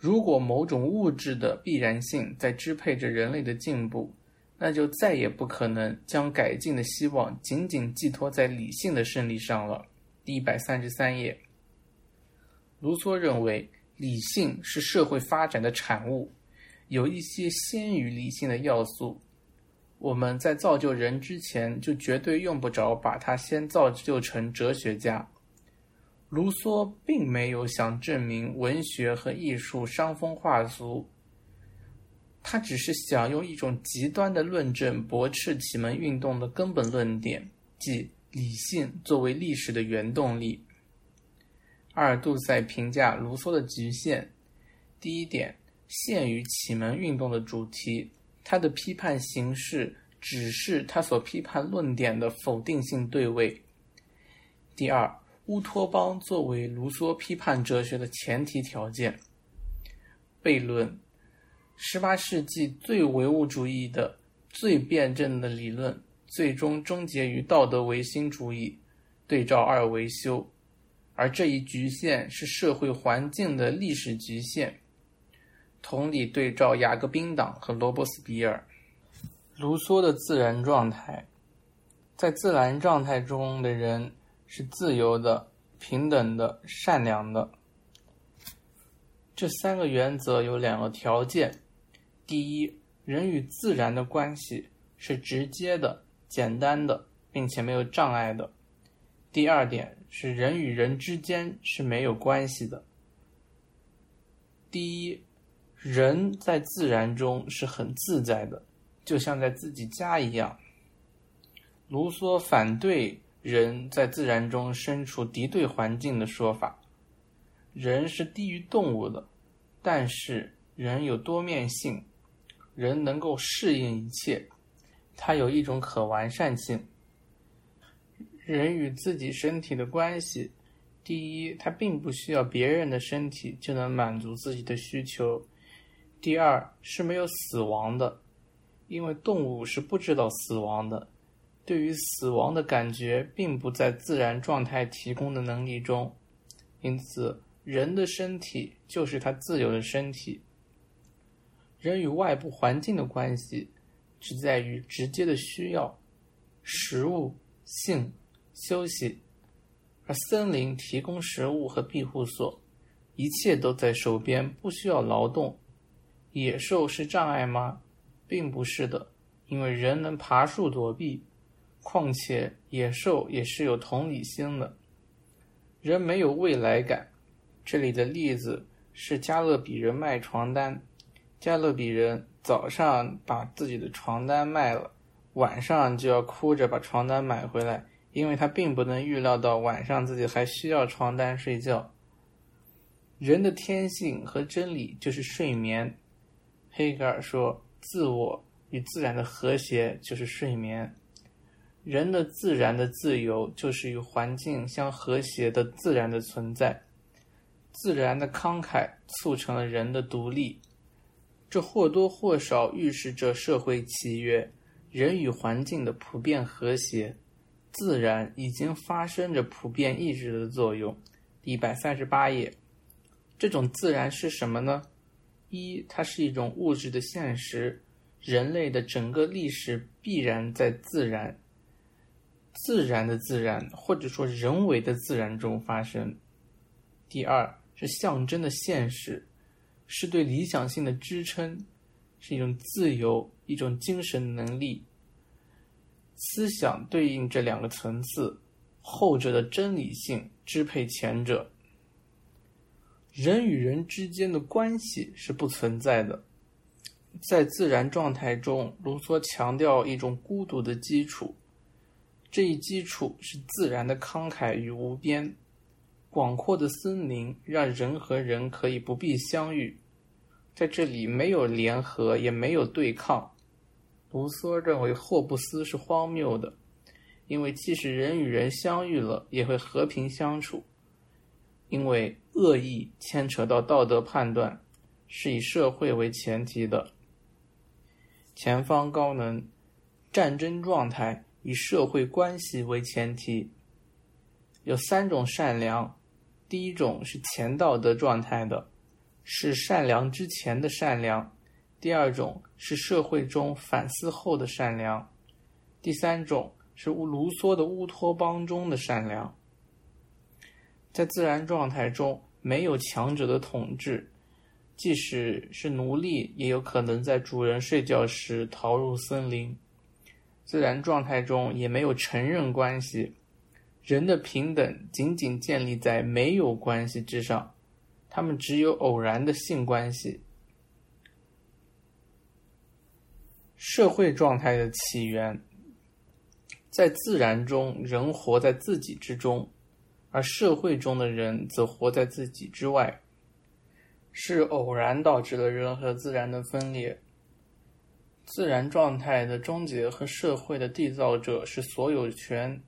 如果某种物质的必然性在支配着人类的进步，那就再也不可能将改进的希望仅仅寄托在理性的胜利上了。第一百三十三页，卢梭认为，理性是社会发展的产物，有一些先于理性的要素。我们在造就人之前，就绝对用不着把他先造就成哲学家。卢梭并没有想证明文学和艺术伤风化俗，他只是想用一种极端的论证驳斥启蒙运动的根本论点，即理性作为历史的原动力。阿尔杜塞评价卢梭的局限：第一点，限于启蒙运动的主题，他的批判形式只是他所批判论点的否定性对位；第二。乌托邦作为卢梭批判哲学的前提条件。悖论：十八世纪最唯物主义的、最辩证的理论，最终终结于道德唯心主义，对照二维修。而这一局限是社会环境的历史局限。同理，对照雅各宾党和罗伯斯比尔。卢梭的自然状态，在自然状态中的人。是自由的、平等的、善良的。这三个原则有两个条件：第一，人与自然的关系是直接的、简单的，并且没有障碍的；第二点是人与人之间是没有关系的。第一，人在自然中是很自在的，就像在自己家一样。卢梭反对。人在自然中身处敌对环境的说法，人是低于动物的，但是人有多面性，人能够适应一切，它有一种可完善性。人与自己身体的关系，第一，他并不需要别人的身体就能满足自己的需求；第二，是没有死亡的，因为动物是不知道死亡的。对于死亡的感觉，并不在自然状态提供的能力中，因此，人的身体就是他自由的身体。人与外部环境的关系，只在于直接的需要：食物、性、休息。而森林提供食物和庇护所，一切都在手边，不需要劳动。野兽是障碍吗？并不是的，因为人能爬树躲避。况且野兽也是有同理心的，人没有未来感。这里的例子是加勒比人卖床单，加勒比人早上把自己的床单卖了，晚上就要哭着把床单买回来，因为他并不能预料到晚上自己还需要床单睡觉。人的天性和真理就是睡眠。黑格尔说：“自我与自然的和谐就是睡眠。人的自然的自由就是与环境相和谐的自然的存在。自然的慷慨促成了人的独立。这或多或少预示着社会契约。”人与环境的普遍和谐，自然已经发生着普遍意志的作用。一百三十八页，这种自然是什么呢？一，它是一种物质的现实，人类的整个历史必然在自然、自然的自然或者说人为的自然中发生。第二，是象征的现实，是对理想性的支撑。是一种自由，一种精神能力。思想对应这两个层次，后者的真理性支配前者。人与人之间的关系是不存在的，在自然状态中，卢梭强调一种孤独的基础，这一基础是自然的慷慨与无边。广阔的森林让人和人可以不必相遇。在这里没有联合，也没有对抗。卢梭认为霍布斯是荒谬的，因为即使人与人相遇了，也会和平相处。因为恶意牵扯到道德判断，是以社会为前提的。前方高能，战争状态以社会关系为前提。有三种善良，第一种是前道德状态的。是善良之前的善良，第二种是社会中反思后的善良，第三种是卢梭的乌托邦中的善良。在自然状态中，没有强者的统治，即使是奴隶，也有可能在主人睡觉时逃入森林。自然状态中也没有承认关系，人的平等仅仅建立在没有关系之上。他们只有偶然的性关系。社会状态的起源，在自然中，人活在自己之中，而社会中的人则活在自己之外。是偶然导致了人和自然的分裂。自然状态的终结和社会的缔造者是所有权。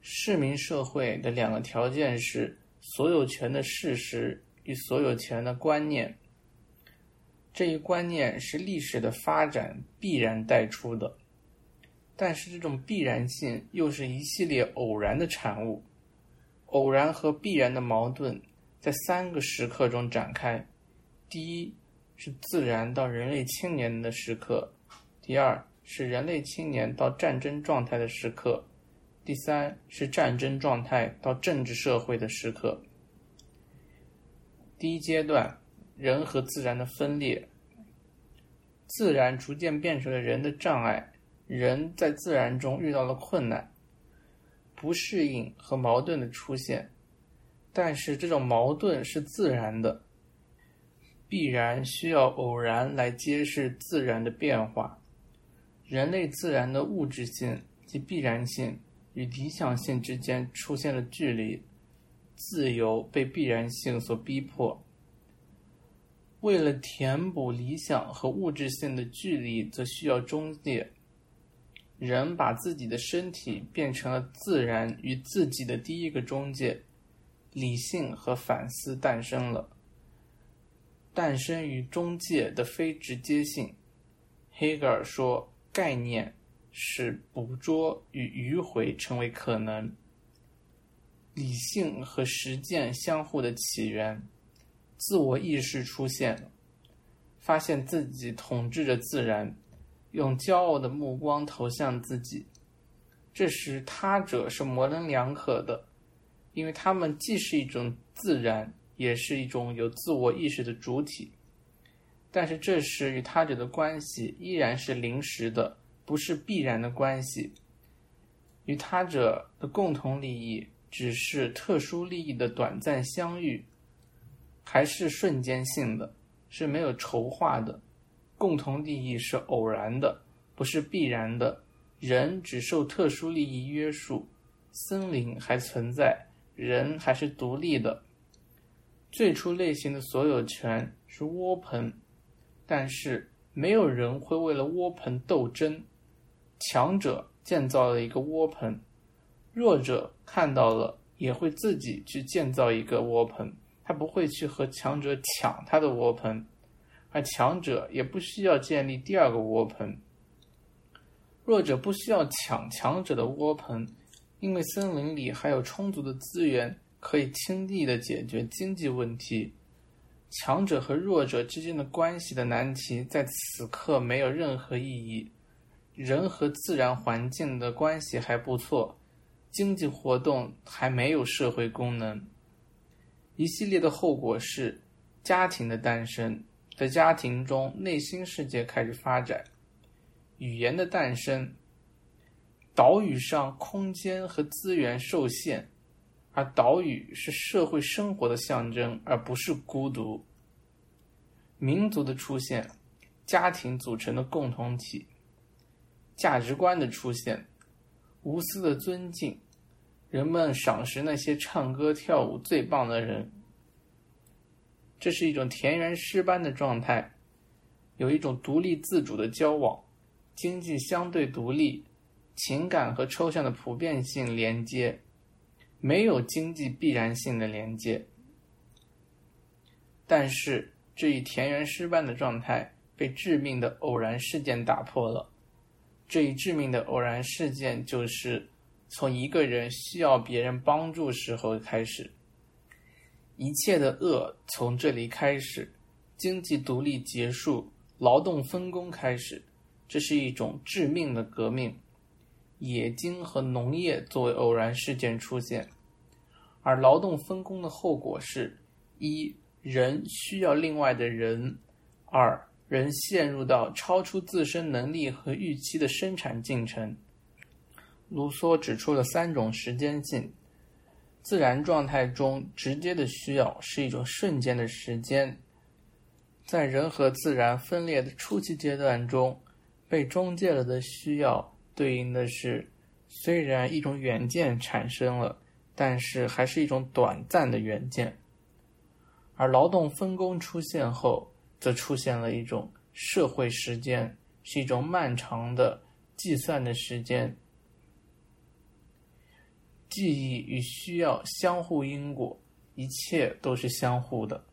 市民社会的两个条件是。所有权的事实与所有权的观念，这一观念是历史的发展必然带出的，但是这种必然性又是一系列偶然的产物。偶然和必然的矛盾在三个时刻中展开：第一是自然到人类青年的时刻；第二是人类青年到战争状态的时刻。第三是战争状态到政治社会的时刻。第一阶段，人和自然的分裂，自然逐渐变成了人的障碍，人在自然中遇到了困难、不适应和矛盾的出现。但是这种矛盾是自然的，必然需要偶然来揭示自然的变化。人类自然的物质性及必然性。与理想性之间出现了距离，自由被必然性所逼迫。为了填补理想和物质性的距离，则需要中介。人把自己的身体变成了自然与自己的第一个中介，理性和反思诞生了。诞生于中介的非直接性，黑格尔说概念。使捕捉与迂回成为可能，理性和实践相互的起源，自我意识出现，发现自己统治着自然，用骄傲的目光投向自己。这时，他者是模棱两可的，因为他们既是一种自然，也是一种有自我意识的主体。但是，这时与他者的关系依然是临时的。不是必然的关系，与他者的共同利益只是特殊利益的短暂相遇，还是瞬间性的，是没有筹划的。共同利益是偶然的，不是必然的。人只受特殊利益约束，森林还存在，人还是独立的。最初类型的所有权是窝棚，但是没有人会为了窝棚斗争。强者建造了一个窝棚，弱者看到了也会自己去建造一个窝棚，他不会去和强者抢他的窝棚，而强者也不需要建立第二个窝棚。弱者不需要抢强者的窝棚，因为森林里还有充足的资源可以轻易的解决经济问题。强者和弱者之间的关系的难题在此刻没有任何意义。人和自然环境的关系还不错，经济活动还没有社会功能。一系列的后果是家庭的诞生，在家庭中内心世界开始发展。语言的诞生，岛屿上空间和资源受限，而岛屿是社会生活的象征，而不是孤独。民族的出现，家庭组成的共同体，价值观的出现，无私的尊敬，人们赏识那些唱歌跳舞最棒的人。这是一种田园诗般的状态，有一种独立自主的交往。经济相对独立，情感和抽象的普遍性连接，没有经济必然性的连接。但是这一田园诗般的状态被致命的偶然事件打破了。这一致命的偶然事件就是从一个人需要别人帮助时候开始，一切的恶从这里开始，经济独立结束，劳动分工开始。这是一种致命的革命，冶金和农业作为偶然事件出现，而劳动分工的后果是：一人需要另外的人；二人陷入到超出自身能力和预期的生产进程。卢梭指出了三种时间性：自然状态中直接的需要是一种瞬间的时间，在人和自然分裂的初期阶段中。被中介了的需要，对应的是，虽然一种远见产生了，但是还是一种短暂的远见。而劳动分工出现后，则出现了一种社会时间，是一种漫长的计算的时间。记忆与需要相互因果，一切都是相互的。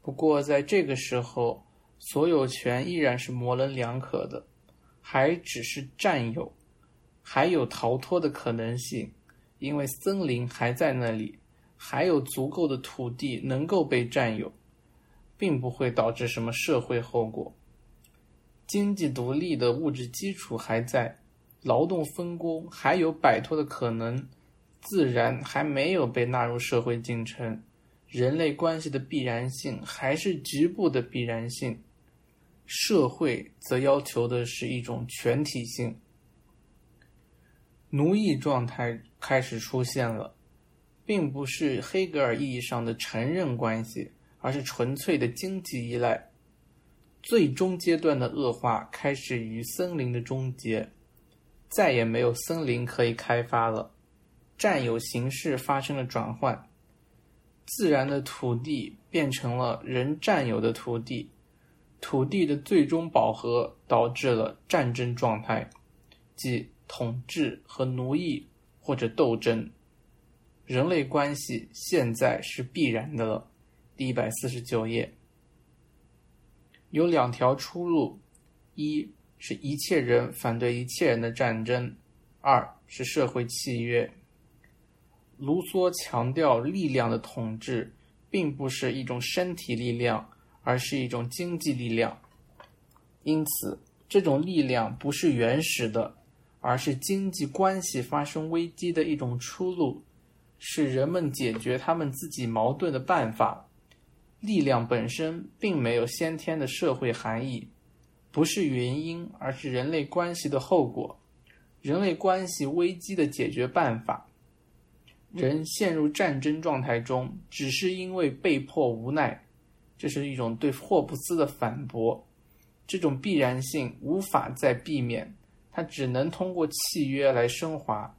不过在这个时候，所有权依然是模棱两可的。还只是占有，还有逃脱的可能性，因为森林还在那里，还有足够的土地能够被占有，并不会导致什么社会后果。经济独立的物质基础还在，劳动分工还有摆脱的可能，自然还没有被纳入社会进程，人类关系的必然性还是局部的必然性。社会则要求的是一种全体性。奴役状态开始出现了，并不是黑格尔意义上的承认关系，而是纯粹的经济依赖。最终阶段的恶化开始于森林的终结，再也没有森林可以开发了，占有形式发生了转换，自然的土地变成了人占有的土地。土地的最终饱和导致了战争状态，即统治和奴役或者斗争。人类关系现在是必然的了。第一百四十九页，有两条出路：一是一切人反对一切人的战争；二是社会契约。卢梭强调，力量的统治并不是一种身体力量。而是一种经济力量，因此这种力量不是原始的，而是经济关系发生危机的一种出路，是人们解决他们自己矛盾的办法。力量本身并没有先天的社会含义，不是原因，而是人类关系的后果，人类关系危机的解决办法。人陷入战争状态中，只是因为被迫无奈。这是一种对霍布斯的反驳，这种必然性无法再避免，它只能通过契约来升华。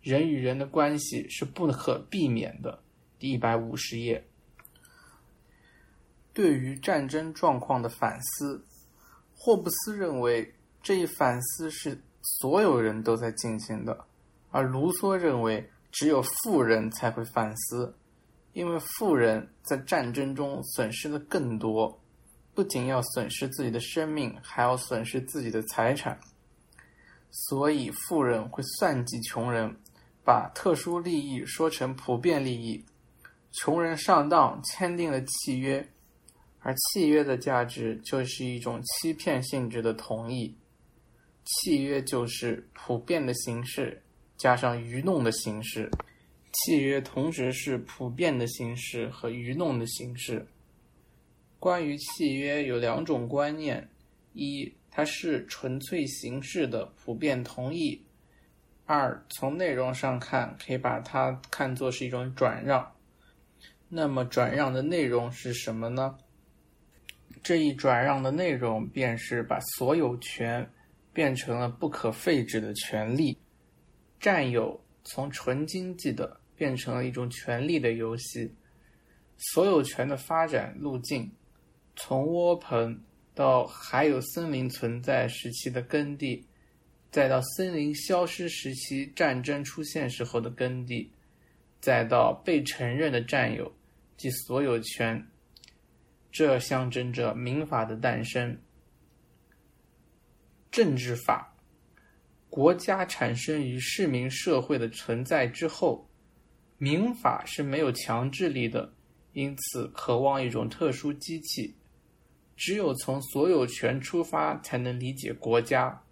人与人的关系是不可避免的。第一百五十页，对于战争状况的反思，霍布斯认为这一反思是所有人都在进行的，而卢梭认为只有富人才会反思，因为富人在战争中损失的更多，不仅要损失自己的生命，还要损失自己的财产，所以富人会算计穷人。把特殊利益说成普遍利益，穷人上当签订了契约，而契约的价值就是一种欺骗性质的同意。契约就是普遍的形式加上愚弄的形式，契约同时是普遍的形式和愚弄的形式。关于契约有两种观念：一，它是纯粹形式的普遍同意。二，从内容上看，可以把它看作是一种转让。那么，转让的内容是什么呢？这一转让的内容便是把所有权变成了不可废止的权利，占有从纯经济的变成了一种权利的游戏。所有权的发展路径，从窝棚到还有森林存在时期的耕地。再到森林消失时期，战争出现时候的耕地，再到被承认的占有及所有权，这象征着民法的诞生。政治法，国家产生于市民社会的存在之后，民法是没有强制力的，因此渴望一种特殊机器，只有从所有权出发，才能理解国家。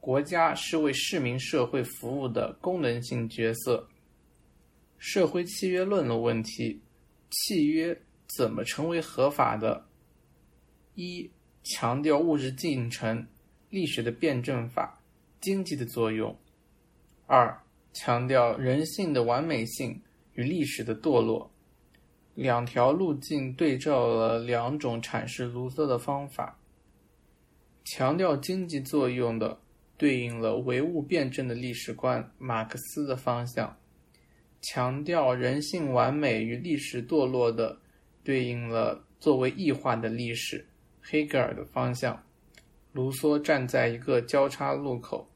国家是为市民社会服务的功能性角色。社会契约论的问题：契约怎么成为合法的？一、强调物质进程、历史的辩证法、经济的作用；二、强调人性的完美性与历史的堕落。两条路径对照了两种阐释卢梭的方法。强调经济作用的。对应了唯物辩证的历史观，马克思的方向；强调人性完美与历史堕落的，对应了作为异化的历史，黑格尔的方向。卢梭站在一个交叉路口。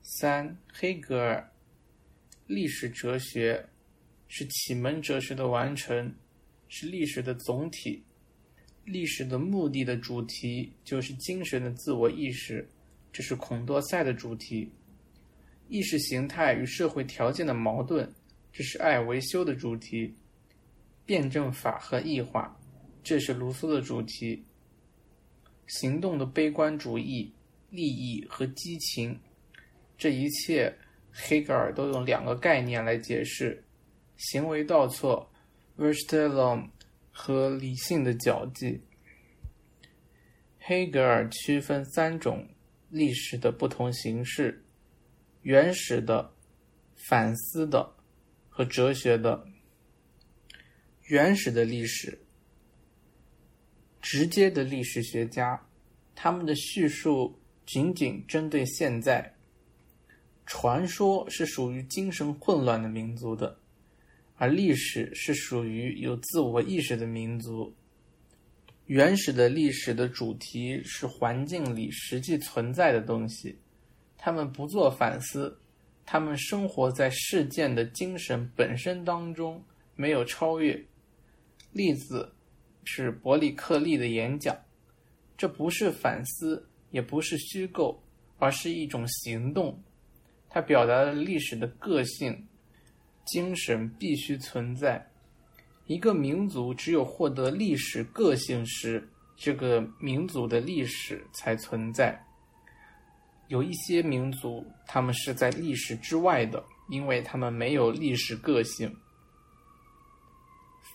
三，黑格尔，历史哲学是启蒙哲学的完成，是历史的总体。历史的目的的主题就是精神的自我意识，这是孔多塞的主题；意识形态与社会条件的矛盾，这是艾维修的主题；辩证法和异化，这是卢梭的主题；行动的悲观主义、利益和激情，这一切黑格尔都用两个概念来解释：行为倒错 v e r s t e l l u m 和理性的脚迹。黑格尔区分三种历史的不同形式：原始的、反思的和哲学的。原始的历史，直接的历史学家，他们的叙述仅仅针对现在。传说是属于精神混乱的民族的。而历史是属于有自我意识的民族。原始的历史的主题是环境里实际存在的东西，他们不做反思，他们生活在事件的精神本身当中，没有超越。例子是伯里克利的演讲，这不是反思，也不是虚构，而是一种行动，它表达了历史的个性。精神必须存在。一个民族只有获得历史个性时，这个民族的历史才存在。有一些民族，他们是在历史之外的，因为他们没有历史个性。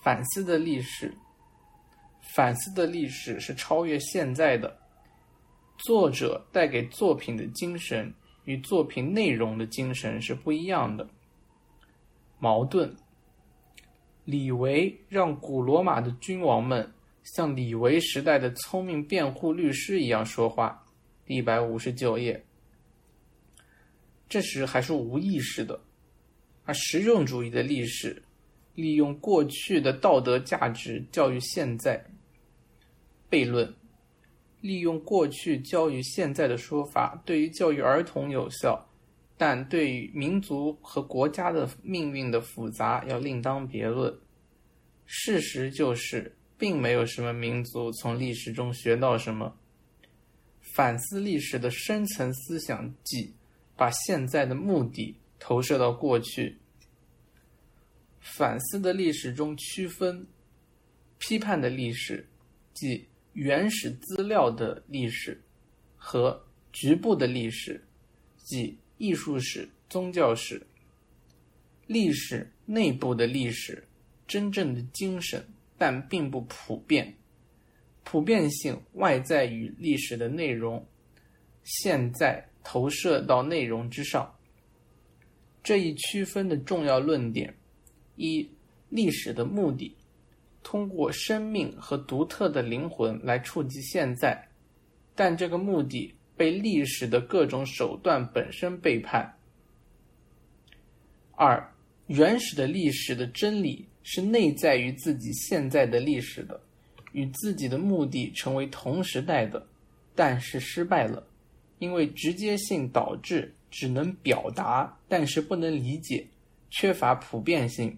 反思的历史，反思的历史是超越现在的。作者带给作品的精神与作品内容的精神是不一样的。矛盾。李维让古罗马的君王们像李维时代的聪明辩护律师一样说话，一百五十九页。这时还是无意识的，而实用主义的历史利用过去的道德价值教育现在。悖论：利用过去教育现在的说法，对于教育儿童有效，但对于民族和国家的命运的复杂要另当别论。事实就是，并没有什么民族从历史中学到什么。反思历史的深层思想，即把现在的目的投射到过去。反思的历史中区分批判的历史，即原始资料的历史，和局部的历史，即艺术史、宗教史。历史内部的历史。真正的精神，但并不普遍。普遍性外在于历史的内容，现在投射到内容之上。这一区分的重要论点：一、历史的目的，通过生命和独特的灵魂来触及现在，但这个目的被历史的各种手段本身背叛。二、原始的历史的真理。是内在于自己现在的历史的，与自己的目的成为同时代的，但是失败了，因为直接性导致只能表达，但是不能理解，缺乏普遍性，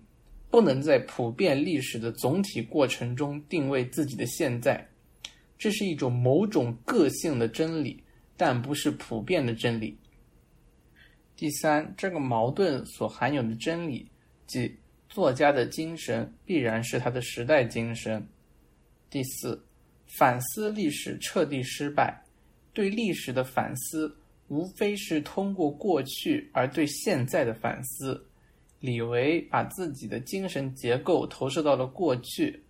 不能在普遍历史的总体过程中定位自己的现在，这是一种某种个性的真理，但不是普遍的真理。第三，这个矛盾所含有的真理，即。作家的精神必然是他的时代精神。第四，反思历史彻底失败。对历史的反思，无非是通过过去而对现在的反思。李维把自己的精神结构投射到了过去，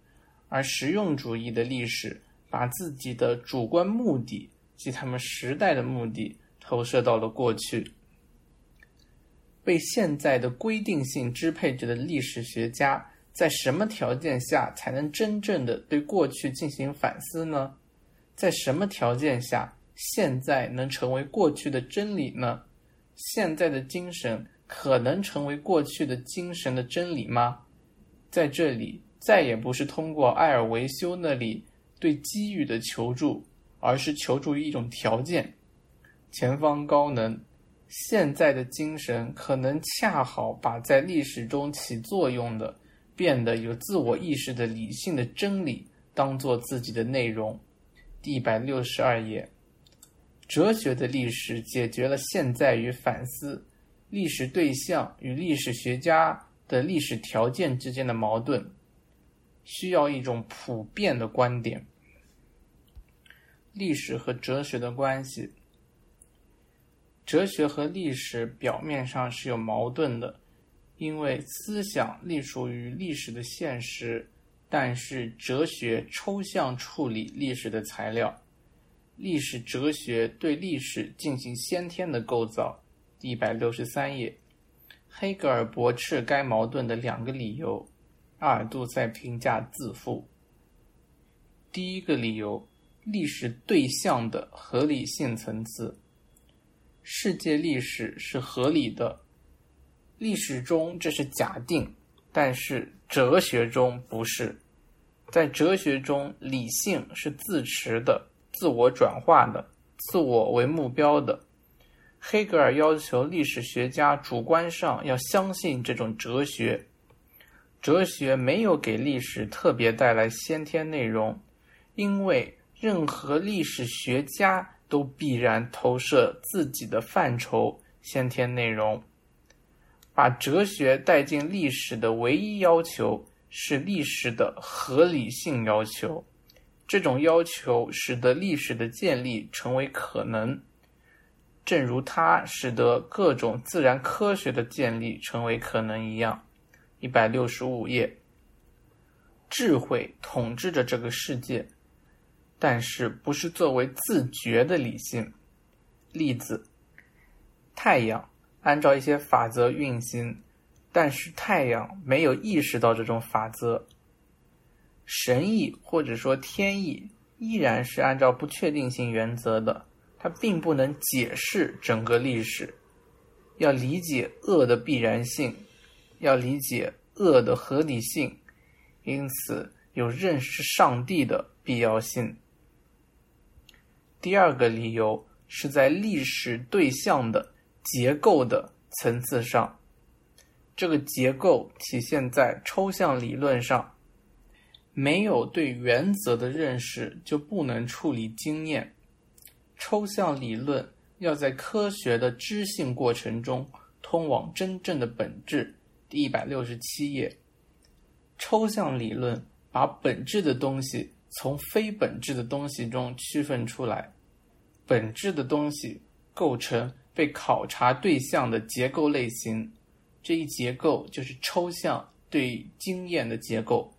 而实用主义的历史把自己的主观目的及他们时代的目的投射到了过去。被现在的规定性支配着的历史学家，在什么条件下才能真正的对过去进行反思呢？在什么条件下，现在能成为过去的真理呢？现在的精神可能成为过去的精神的真理吗？在这里，再也不是通过埃尔维修那里对机遇的求助，而是求助于一种条件：前方高能。现在的精神可能恰好把在历史中起作用的、变得有自我意识的理性的真理当做自己的内容。第一百六十二页，哲学的历史解决了现在与反思、历史对象与历史学家的历史条件之间的矛盾，需要一种普遍的观点。历史和哲学的关系。哲学和历史表面上是有矛盾的，因为思想隶属于历史的现实，但是哲学抽象处理历史的材料。历史哲学对历史进行先天的构造。一百六十三页，黑格尔驳斥该矛盾的两个理由。阿尔杜塞评价自负。第一个理由，历史对象的合理性层次。世界历史是合理的，历史中这是假定，但是哲学中不是。在哲学中，理性是自持的、自我转化的、自我为目标的。黑格尔要求历史学家主观上要相信这种哲学。哲学没有给历史特别带来先天内容，因为任何历史学家。都必然投射自己的范畴先天内容，把哲学带进历史的唯一要求是历史的合理性要求。这种要求使得历史的建立成为可能，正如它使得各种自然科学的建立成为可能一样。一百六十五页，智慧统治着这个世界。但是不是作为自觉的理性。例子：太阳按照一些法则运行，但是太阳没有意识到这种法则。神意或者说天意依然是按照不确定性原则的，它并不能解释整个历史。要理解恶的必然性，要理解恶的合理性，因此有认识上帝的必要性。第二个理由是在历史对象的结构的层次上，这个结构体现在抽象理论上。没有对原则的认识，就不能处理经验。抽象理论要在科学的知性过程中通往真正的本质。第一百六十七页，抽象理论把本质的东西从非本质的东西中区分出来。本质的东西构成被考察对象的结构类型，这一结构就是抽象对经验的结构。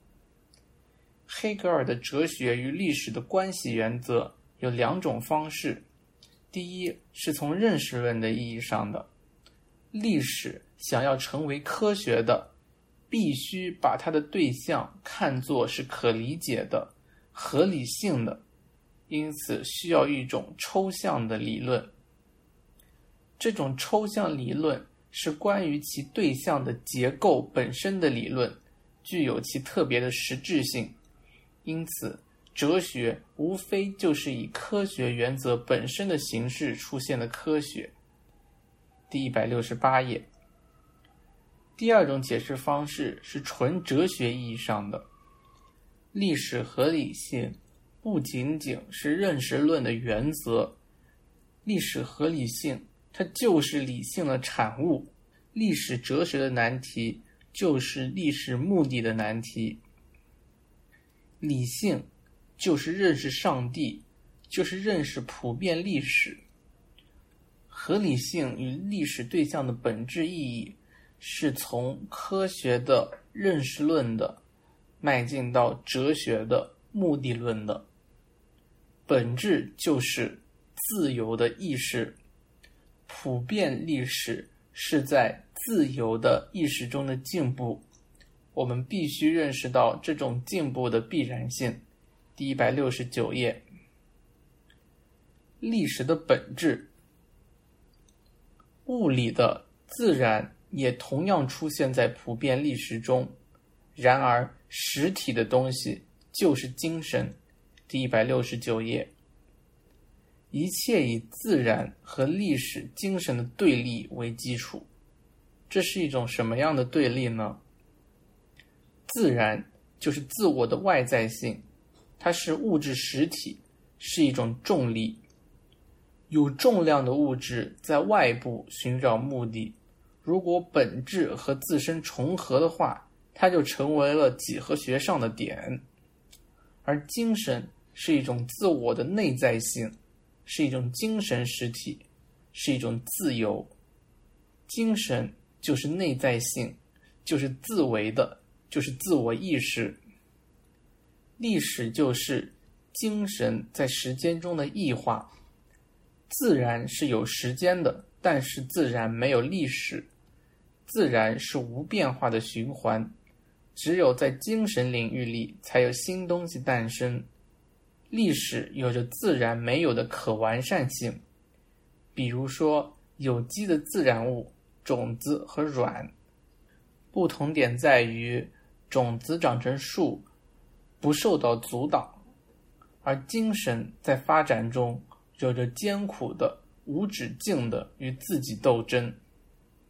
黑格尔的哲学与历史的关系原则有两种方式：第一是从认识论的意义上的，历史想要成为科学的，必须把它的对象看作是可理解的、合理性的，因此需要一种抽象的理论。这种抽象理论是关于其对象的结构本身的理论，具有其特别的实质性。因此，哲学无非就是以科学原则本身的形式出现的科学。第一百六十八页。第二种解释方式是纯哲学意义上的，历史合理性不仅仅是认识论的原则，历史合理性它就是理性的产物。历史哲学的难题就是历史目的的难题。理性就是认识上帝，就是认识普遍历史。合理性与历史对象的本质意义，是从科学的认识论的迈进到哲学的目的论的。本质就是自由的意识，普遍历史是在自由的意识中的进步。我们必须认识到这种进步的必然性。第一百六十九页，历史的本质，物理的自然也同样出现在普遍历史中。然而，实体的东西就是精神。第一百六十九页，一切以自然和历史精神的对立为基础。这是一种什么样的对立呢？自然就是自我的外在性，它是物质实体，是一种重力。有重量的物质在外部寻找目的，如果本质和自身重合的话，它就成为了几何学上的点。而精神是一种自我的内在性，是一种精神实体，是一种自由。精神就是内在性，就是自为的。就是自我意识，历史就是精神在时间中的异化。自然是有时间的，但是自然没有历史。自然是无变化的循环，只有在精神领域里才有新东西诞生。历史有着自然没有的可完善性，比如说有机的自然物、种子和卵，不同点在于。种子长成树，不受到阻挡，而精神在发展中有着艰苦的、无止境的与自己斗争，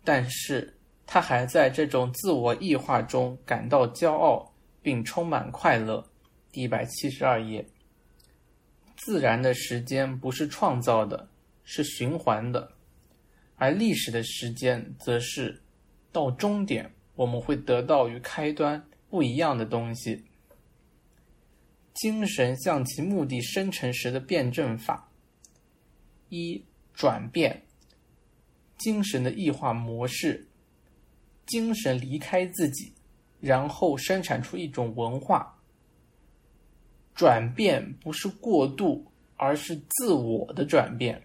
但是他还在这种自我异化中感到骄傲，并充满快乐。第一百七十二页，自然的时间不是创造的，是循环的，而历史的时间则是到终点，我们会得到与开端。不一样的东西。精神向其目的生成时的辩证法：一、转变，精神的异化模式。精神离开自己，然后生产出一种文化。转变不是过度，而是自我的转变。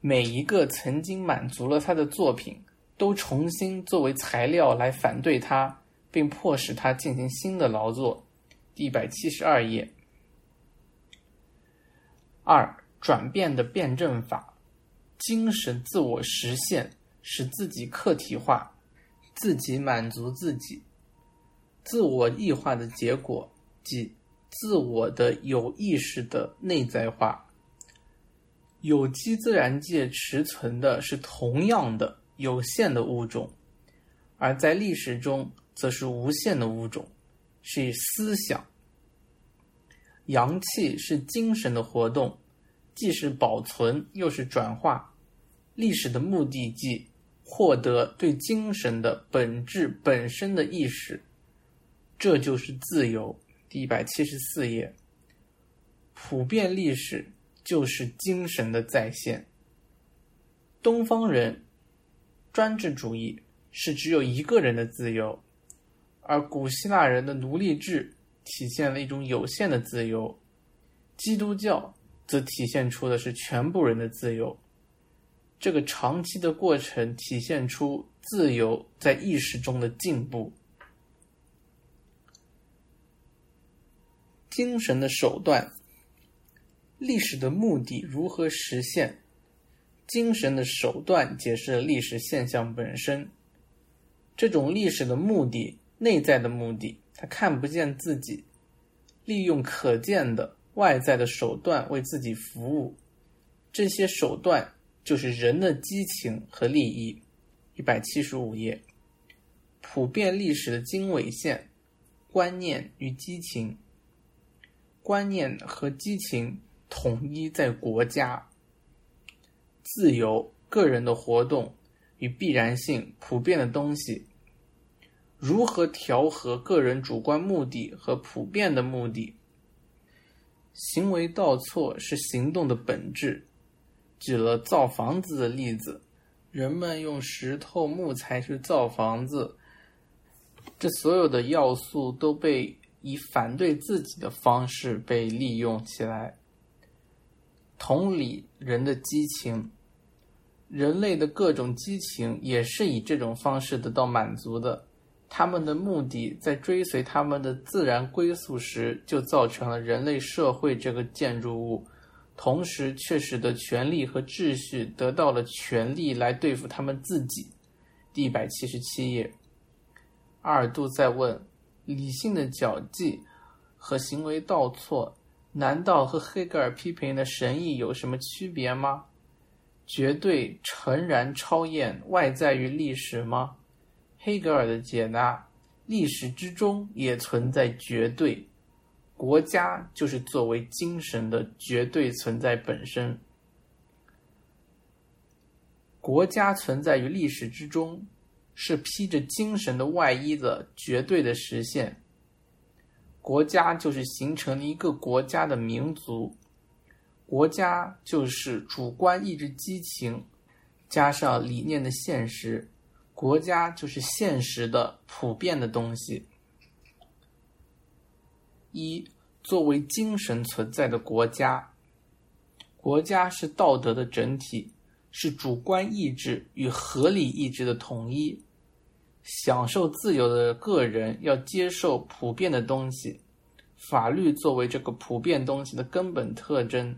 每一个曾经满足了他的作品，都重新作为材料来反对他。并迫使他进行新的劳作。一百七十二页。二、转变的辩证法，精神自我实现，使自己客体化，自己满足自己，自我异化的结果，即自我的有意识的内在化。有机自然界持存的是同样的有限的物种，而在历史中则是无限的物种，是以思想。阳气是精神的活动，既是保存又是转化。历史的目的即获得对精神的本质本身的意识，这就是自由。第一百七十四页，普遍历史就是精神的再现。东方人专制主义是只有一个人的自由，而古希腊人的奴隶制。体现了一种有限的自由，基督教则体现出的是全部人的自由。这个长期的过程体现出自由在意识中的进步。精神的手段，历史的目的如何实现？精神的手段解释了历史现象本身。这种历史的目的，内在的目的。他看不见自己，利用可见的外在的手段为自己服务，这些手段就是人的激情和利益。一百七十五页，普遍历史的经纬线，观念与激情，观念和激情统一在国家，自由个人的活动与必然性普遍的东西。如何调和个人主观目的和普遍的目的？行为倒错是行动的本质。举了造房子的例子，人们用石头、木材去造房子，这所有的要素都被以反对自己的方式被利用起来。同理，人的激情，人类的各种激情也是以这种方式得到满足的。他们的目的在追随他们的自然归宿时，就造成了人类社会这个建筑物，同时却使得权力和秩序得到了权力来对付他们自己。第一百七十七页，阿尔杜在问：理性的脚迹和行为倒错，难道和黑格尔批评的神意有什么区别吗？绝对诚然超验外在于历史吗？黑格尔的解答：历史之中也存在绝对，国家就是作为精神的绝对存在本身。国家存在于历史之中，是披着精神的外衣的绝对的实现。国家就是形成了一个国家的民族，国家就是主观意志激情加上理念的现实。国家就是现实的普遍的东西。一，作为精神存在的国家，国家是道德的整体，是主观意志与合理意志的统一。享受自由的个人要接受普遍的东西，法律作为这个普遍东西的根本特征。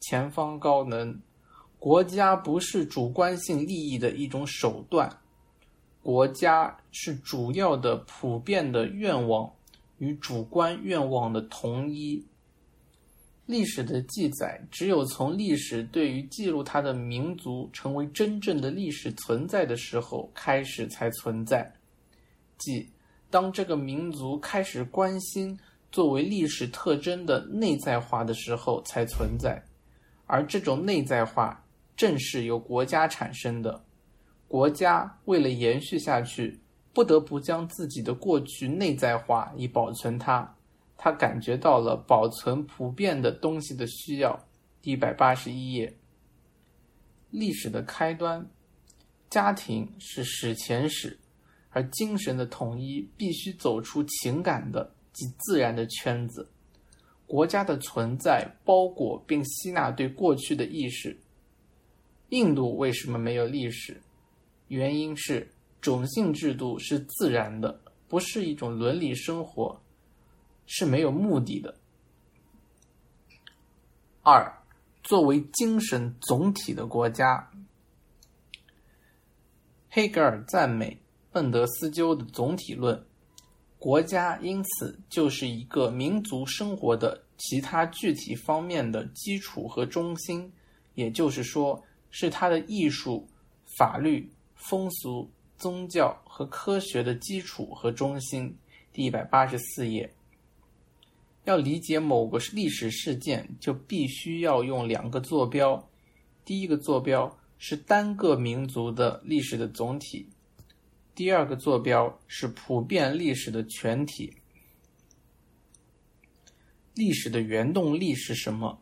前方高能，国家不是主观性利益的一种手段。国家是主要的普遍的愿望与主观愿望的同一。历史的记载只有从历史对于记录它的民族成为真正的历史存在的时候开始才存在，即当这个民族开始关心作为历史特征的内在化的时候才存在，而这种内在化正是由国家产生的。国家为了延续下去，不得不将自己的过去内在化以保存它。他感觉到了保存普遍的东西的需要。一百八十一页，历史的开端，家庭是史前史，而精神的统一必须走出情感的及自然的圈子。国家的存在包裹并吸纳对过去的意识。印度为什么没有历史？原因是种姓制度是自然的，不是一种伦理生活，是没有目的的。二，作为精神总体的国家。黑格尔赞美孟德斯鸠的总体论，国家因此就是一个民族生活的其他具体方面的基础和中心，也就是说，是它的艺术、法律、风俗、宗教和科学的基础和中心。第一百八十四页。要理解某个历史事件，就必须要用两个坐标。第一个坐标是单个民族的历史的总体，第二个坐标是普遍历史的全体。历史的原动力是什么？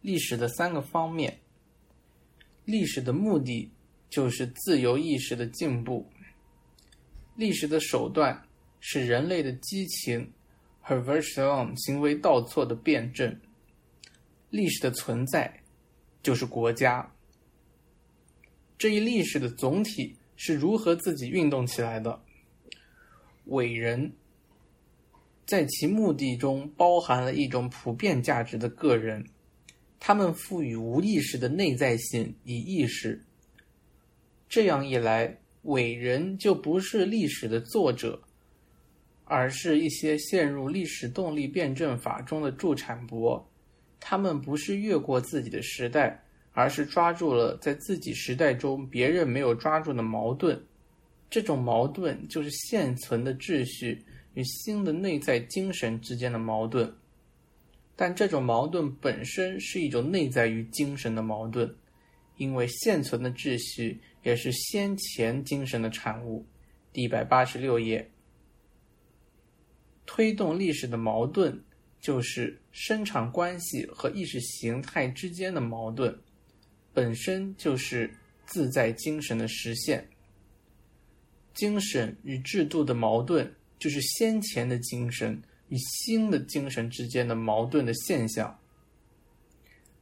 历史的三个方面。历史的目的就是自由意识的进步。历史的手段是人类的激情。和 version 行为倒错的辩证，历史的存在就是国家。这一历史的总体是如何自己运动起来的？伟人，在其目的中包含了一种普遍价值的个人，他们赋予无意识的内在性以意识。这样一来，伟人就不是历史的作者。而是一些陷入历史动力辩证法中的助产博，他们不是越过自己的时代，而是抓住了在自己时代中别人没有抓住的矛盾。这种矛盾就是现存的秩序与新的内在精神之间的矛盾。但这种矛盾本身是一种内在于精神的矛盾，因为现存的秩序也是先前精神的产物。第一百八十六页。推动历史的矛盾，就是生产关系和意识形态之间的矛盾，本身就是自在精神的实现。精神与制度的矛盾，就是先前的精神与新的精神之间的矛盾的现象。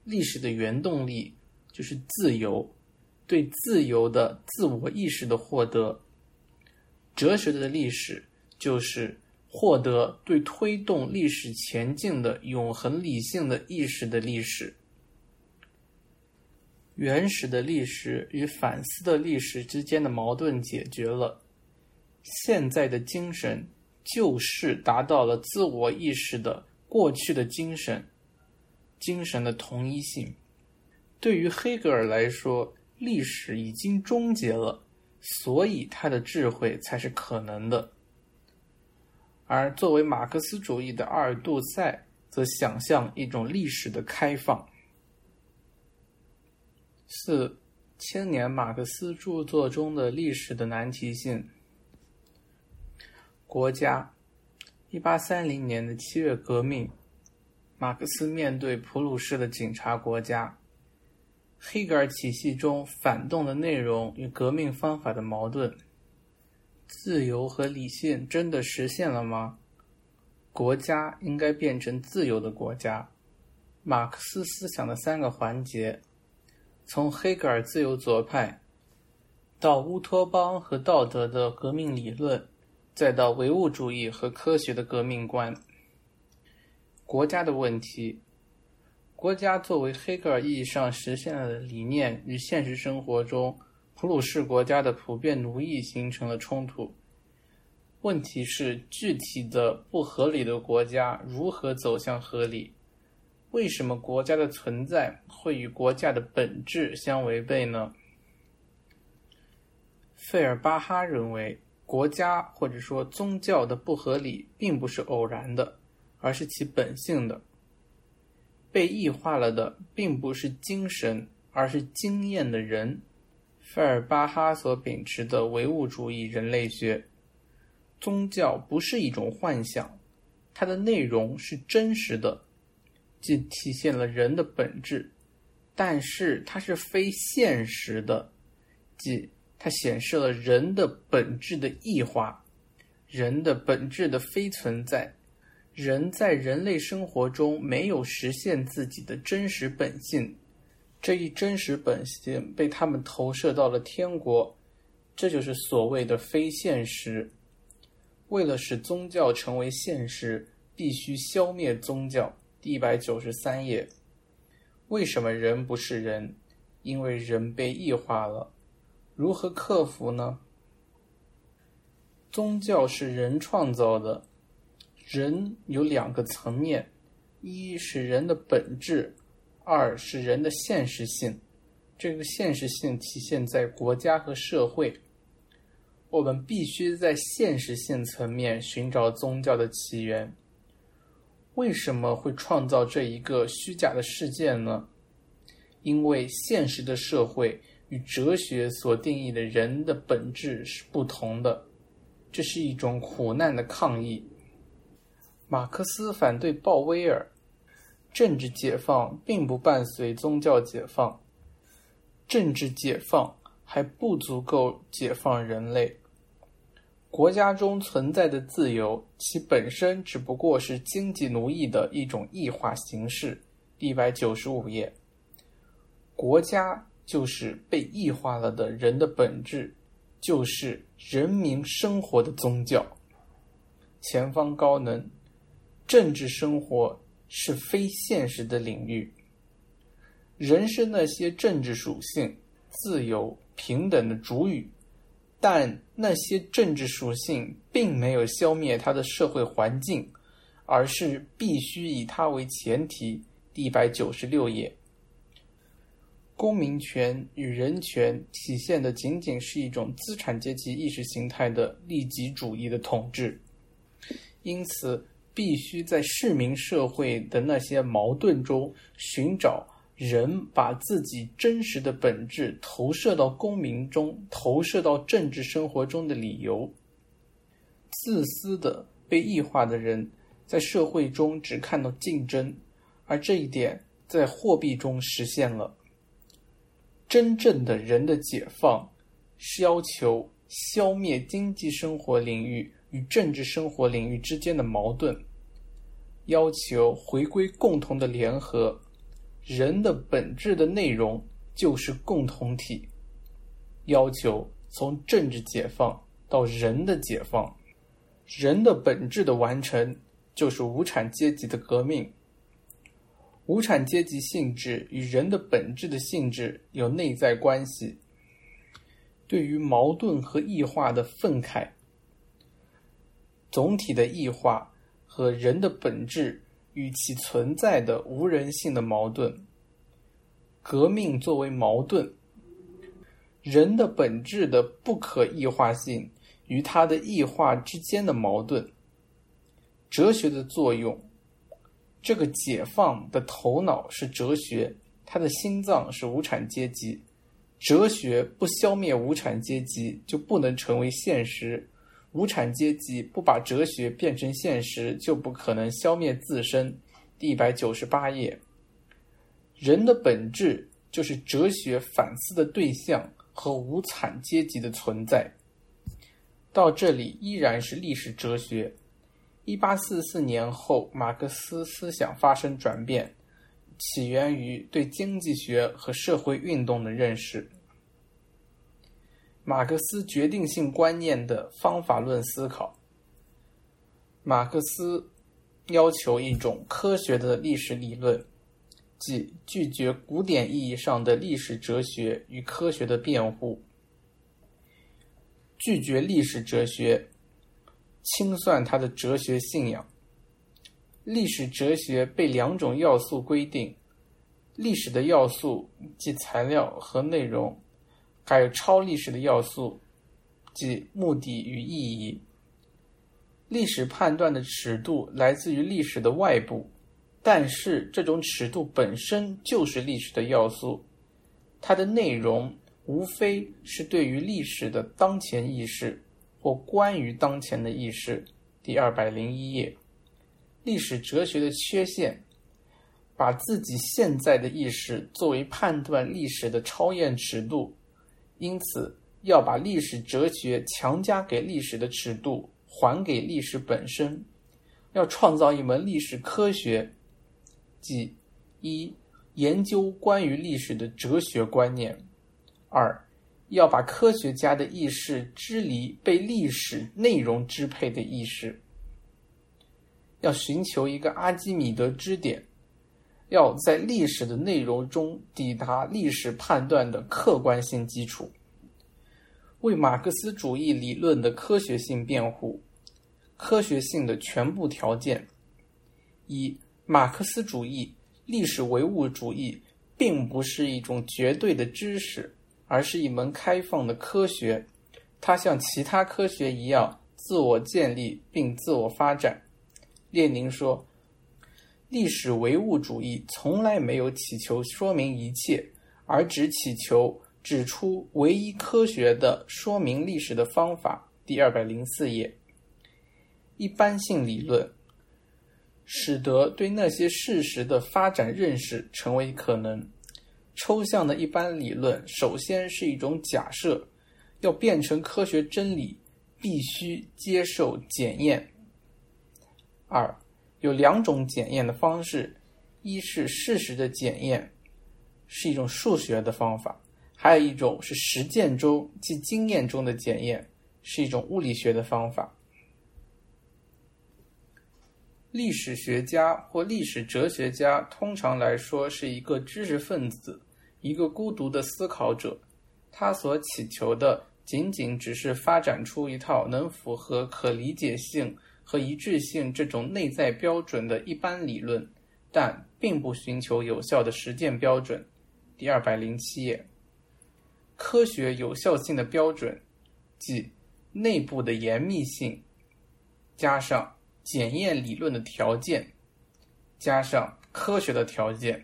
历史的原动力就是自由，对自由的自我意识的获得。哲学的历史就是。获得对推动历史前进的永恒理性的意识的历史，原始的历史与反思的历史之间的矛盾解决了，现在的精神就是达到了自我意识的过去的精神，精神的同一性。对于黑格尔来说，历史已经终结了，所以他的智慧才是可能的。而作为马克思主义的阿尔杜塞，则想象一种历史的开放。四千年马克思著作中的历史的难题性。国家，一八三零年的七月革命，马克思面对普鲁士的警察国家。黑格尔体系中反动的内容与革命方法的矛盾。自由和理性真的实现了吗？国家应该变成自由的国家。马克思思想的三个环节，从黑格尔自由左派，到乌托邦和道德的革命理论，再到唯物主义和科学的革命观。国家的问题，国家作为黑格尔意义上实现了的理念与现实生活中。普鲁士国家的普遍奴役形成了冲突。问题是，具体的不合理的国家如何走向合理？为什么国家的存在会与国家的本质相违背呢？费尔巴哈认为，国家或者说宗教的不合理并不是偶然的，而是其本性的。被异化了的并不是精神，而是经验的人。费尔巴哈所秉持的唯物主义人类学，宗教不是一种幻想，它的内容是真实的，即体现了人的本质，但是它是非现实的，即它显示了人的本质的异化，人的本质的非存在，人在人类生活中没有实现自己的真实本性。这一真实本性被他们投射到了天国，这就是所谓的非现实。为了使宗教成为现实，必须消灭宗教。一百九十三页，为什么人不是人？因为人被异化了。如何克服呢？宗教是人创造的，人有两个层面：一是人的本质，二是人的现实性。这个现实性体现在国家和社会。我们必须在现实性层面寻找宗教的起源。为什么会创造这一个虚假的世界呢？因为现实的社会与哲学所定义的人的本质是不同的。这是一种苦难的抗议。马克思反对鲍威尔，政治解放并不伴随宗教解放，政治解放还不足够解放人类。国家中存在的自由，其本身只不过是经济奴役的一种异化形式。一百九十五页，国家就是被异化了的人的本质。就是人民生活的宗教。前方高能，政治生活是非现实的领域。人是那些政治属性、自由、平等的主语，但那些政治属性并没有消灭它的社会环境，而是必须以它为前提。一百九十六页。公民权与人权体现的仅仅是一种资产阶级意识形态的利己主义的统治，因此必须在市民社会的那些矛盾中寻找人把自己真实的本质投射到公民中、投射到政治生活中的理由。自私的被异化的人在社会中只看到竞争，而这一点在货币中实现了。真正的人的解放，是要求消灭经济生活领域与政治生活领域之间的矛盾，要求回归共同的联合。人的本质的内容就是共同体，要求从政治解放到人的解放。人的本质的完成，就是无产阶级的革命。无产阶级性质与人的本质的性质有内在关系。对于矛盾和异化的愤慨，总体的异化和人的本质与其存在的无人性的矛盾，革命作为矛盾，人的本质的不可异化性与它的异化之间的矛盾，哲学的作用。这个解放的头脑是哲学，它的心脏是无产阶级。哲学不消灭无产阶级，就不能成为现实；无产阶级不把哲学变成现实，就不可能消灭自身。第一百九十八页，人的本质就是哲学反思的对象和无产阶级的存在。到这里依然是历史哲学。一八四四年后，马克思思想发生转变，起源于对经济学和社会运动的认识。马克思决定性观念的方法论思考。马克思要求一种科学的历史理论，即拒绝古典意义上的历史哲学与科学的辩护，拒绝历史哲学。清算他的哲学信仰。历史哲学被两种要素规定：历史的要素即材料和内容，还有超历史的要素，即目的与意义。历史判断的尺度来自于历史的外部，但是这种尺度本身就是历史的要素。它的内容无非是对于历史的当前意识。或关于当前的意识，第二百零一页。历史哲学的缺陷，把自己现在的意识作为判断历史的超验尺度，因此要把历史哲学强加给历史的尺度还给历史本身，要创造一门历史科学，即一研究关于历史的哲学观念，二。要把科学家的意识支离被历史内容支配的意识，要寻求一个阿基米德支点，要在历史的内容中抵达历史判断的客观性基础，为马克思主义理论的科学性辩护。科学性的全部条件：一、马克思主义历史唯物主义并不是一种绝对的知识，而是一门开放的科学。它像其他科学一样自我建立并自我发展。列宁说。历史唯物主义从来没有祈求说明一切，而只祈求指出唯一科学的说明历史的方法。第二百零四页，一般性理论使得对那些事实的发展认识成为可能。抽象的一般理论首先是一种假设，要变成科学真理，必须接受检验。二。有两种检验的方式，一是事实的检验，是一种数学的方法；还有一种是实践中即经验中的检验，是一种物理学的方法。历史学家或历史哲学家通常来说是一个知识分子，一个孤独的思考者，他所祈求的仅仅只是发展出一套能符合可理解性。和一致性这种内在标准的一般理论，但并不寻求有效的实践标准。第二百零七页，科学有效性的标准，即内部的严密性，加上检验理论的条件，加上科学的条件，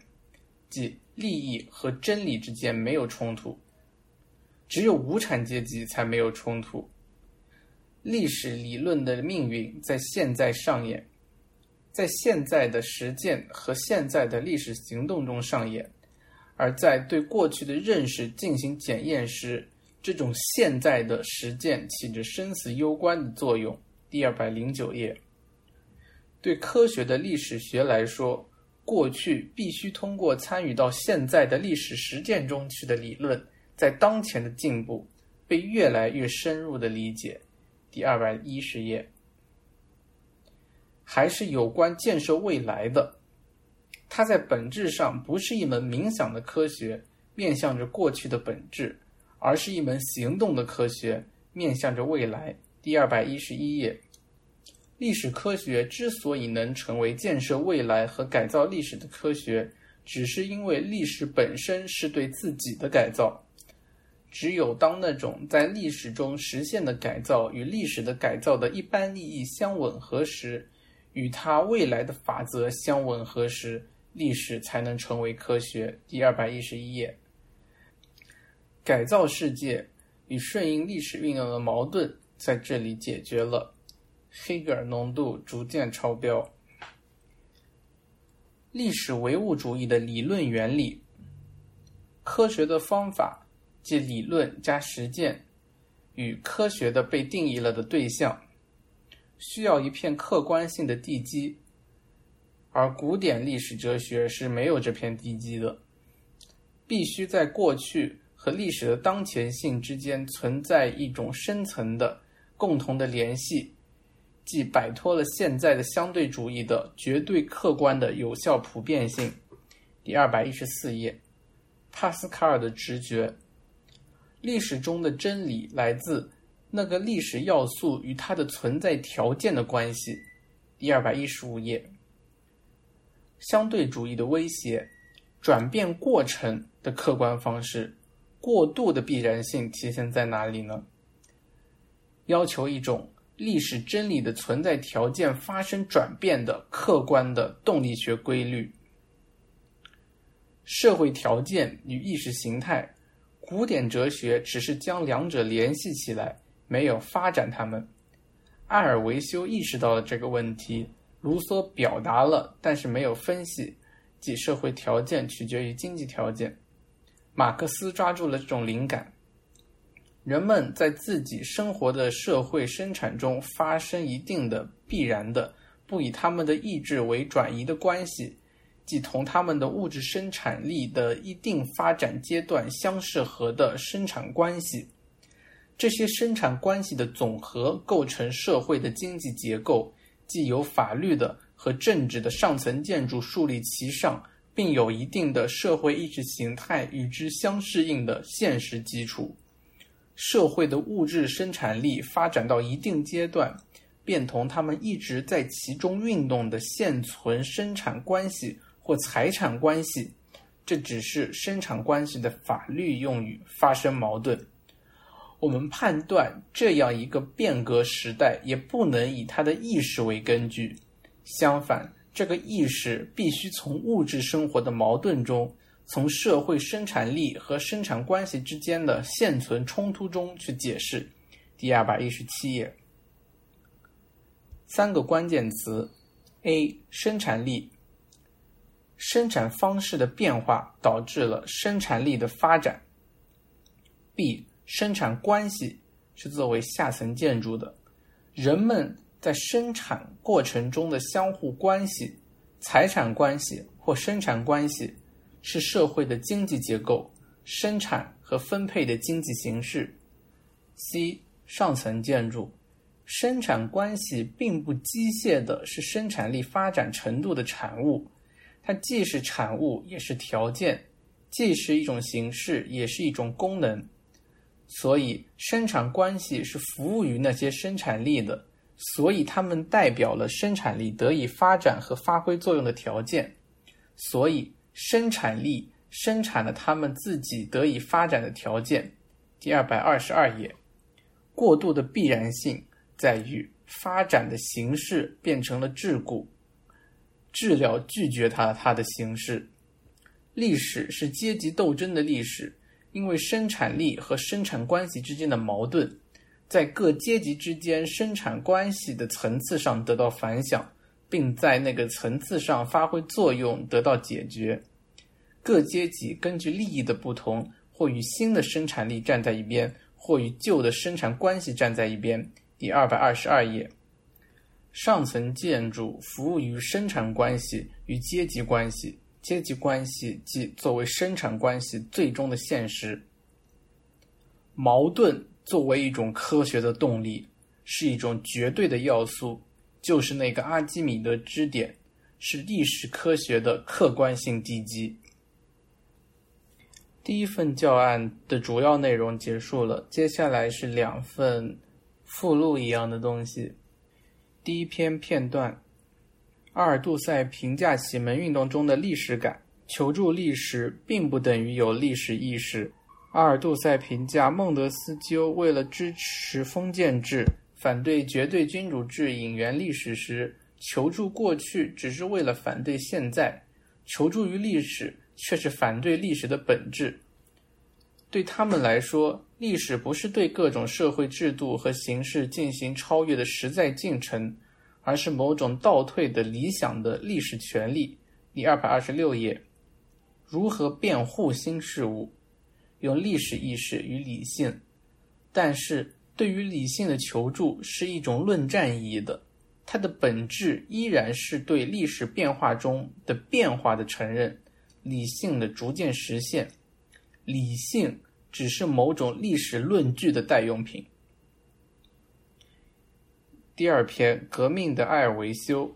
即利益和真理之间没有冲突。只有无产阶级才没有冲突。历史理论的命运在现在上演，在现在的实践和现在的历史行动中上演，而在对过去的认识进行检验时，这种现在的实践起着生死攸关的作用。第二百零九页，对科学的历史学来说，过去必须通过参与到现在的历史实践中去的理论，在当前的进步被越来越深入的理解。第二百一十页，还是有关建设未来的。它在本质上不是一门冥想的科学，面向着过去的本质，而是一门行动的科学，面向着未来。第二百一十一页，历史科学之所以能成为建设未来和改造历史的科学，只是因为历史本身是对自己的改造。只有当那种在历史中实现的改造与历史的改造的一般利益相吻合时，与它未来的法则相吻合时，历史才能成为科学。第二百一十一页，改造世界与顺应历史运动的矛盾在这里解决了。黑格尔浓度逐渐超标。历史唯物主义的理论原理，科学的方法。即理论加实践与科学的被定义了的对象，需要一片客观性的地基，而古典历史哲学是没有这片地基的。必须在过去和历史的当前性之间存在一种深层的共同的联系，即摆脱了现在的相对主义的绝对客观的有效普遍性。第二百一十四页，帕斯卡尔的直觉。历史中的真理来自那个历史要素与它的存在条件的关系。第二百一十五页，相对主义的威胁，转变过程的客观方式，过渡的必然性体现在哪里呢？要求一种历史真理的存在条件发生转变的客观的动力学规律，社会条件与意识形态。古典哲学只是将两者联系起来，没有发展它们。埃尔维修意识到了这个问题，卢梭表达了，但是没有分析，即社会条件取决于经济条件。马克思抓住了这种灵感，人们在自己生活的社会生产中发生一定的必然的、不以他们的意志为转移的关系。即同他们的物质生产力的一定发展阶段相适合的生产关系，这些生产关系的总和构成社会的经济结构，既有法律的和政治的上层建筑树立其上，并有一定的社会意识形态与之相适应的现实基础。社会的物质生产力发展到一定阶段，便同他们一直在其中运动的现存生产关系或财产关系，这只是生产关系的法律用语发生矛盾。我们判断这样一个变革时代，也不能以它的意识为根据。相反，这个意识必须从物质生活的矛盾中，从社会生产力和生产关系之间的现存冲突中去解释。第二百一十七页，三个关键词：A. 生产力，生产方式的变化导致了生产力的发展。B. 生产关系是作为下层建筑的，人们在生产过程中的相互关系、财产关系或生产关系，是社会的经济结构、生产和分配的经济形式。C 上层建筑，生产关系并不机械的是生产力发展程度的产物，它既是产物也是条件，既是一种形式也是一种功能。所以，生产关系是服务于那些生产力的，所以它们代表了生产力得以发展和发挥作用的条件。所以，生产力生产了他们自己得以发展的条件。第二百二十二页，过渡的必然性在于发展的形式变成了桎梏，治疗拒绝它它的形式。历史是阶级斗争的历史。因为生产力和生产关系之间的矛盾，在各阶级之间生产关系的层次上得到反响，并在那个层次上发挥作用得到解决。各阶级根据利益的不同，或与新的生产力站在一边，或与旧的生产关系站在一边。第二百二十二页，上层建筑服务于生产关系与阶级关系。阶级关系即作为生产关系最终的现实。矛盾作为一种科学的动力，是一种绝对的要素，就是那个阿基米德支点，是历史科学的客观性地基。第一份教案的主要内容结束了，接下来是两份附录一样的东西。第一篇片段。阿尔杜塞评价启蒙运动中的历史感，求助历史并不等于有历史意识。阿尔杜塞评价孟德斯鸠为了支持封建制、反对绝对君主制引援历史时，求助过去只是为了反对现在，求助于历史却是反对历史的本质。对他们来说，历史不是对各种社会制度和形式进行超越的实在进程。而是某种倒退的理想的历史权利。第二百二十六页，如何辩护新事物？用历史意识与理性，但是对于理性的求助是一种论战意义的，它的本质依然是对历史变化中的变化的承认，理性的逐渐实现。理性只是某种历史论据的代用品。第二篇，革命的埃尔维修。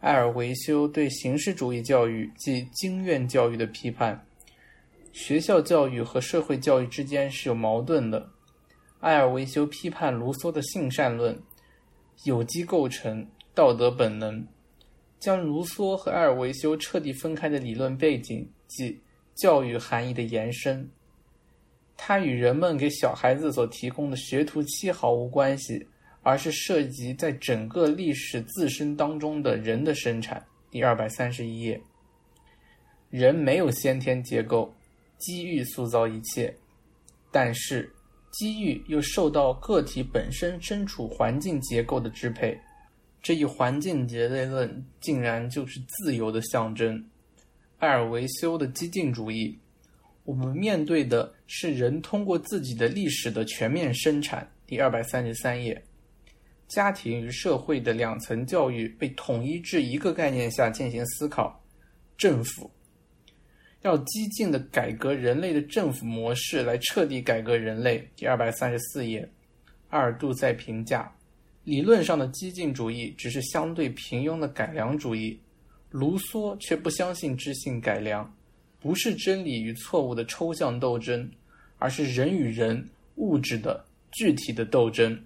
埃尔维修对形式主义教育及经院教育的批判。学校教育和社会教育之间是有矛盾的。埃尔维修批判卢梭的性善论、有机构成、道德本能，将卢梭和埃尔维修彻底分开的理论背景即教育含义的延伸。它与人们给小孩子所提供的学徒期毫无关系。而是涉及在整个历史自身当中的人的生产。第二百三十一页，人没有先天结构，机遇塑造一切，但是机遇又受到个体本身身处环境结构的支配。这一环境结类论竟然就是自由的象征。埃尔维修的激进主义，我们面对的是人通过自己的历史的全面生产。第二百三十三页。家庭与社会的两层教育被统一至一个概念下进行思考。政府要激进的改革人类的政府模式，来彻底改革人类。第二百三十四页，阿尔杜塞评价：理论上的激进主义只是相对平庸的改良主义。卢梭却不相信知性改良，不是真理与错误的抽象斗争，而是人与人物质的具体的斗争。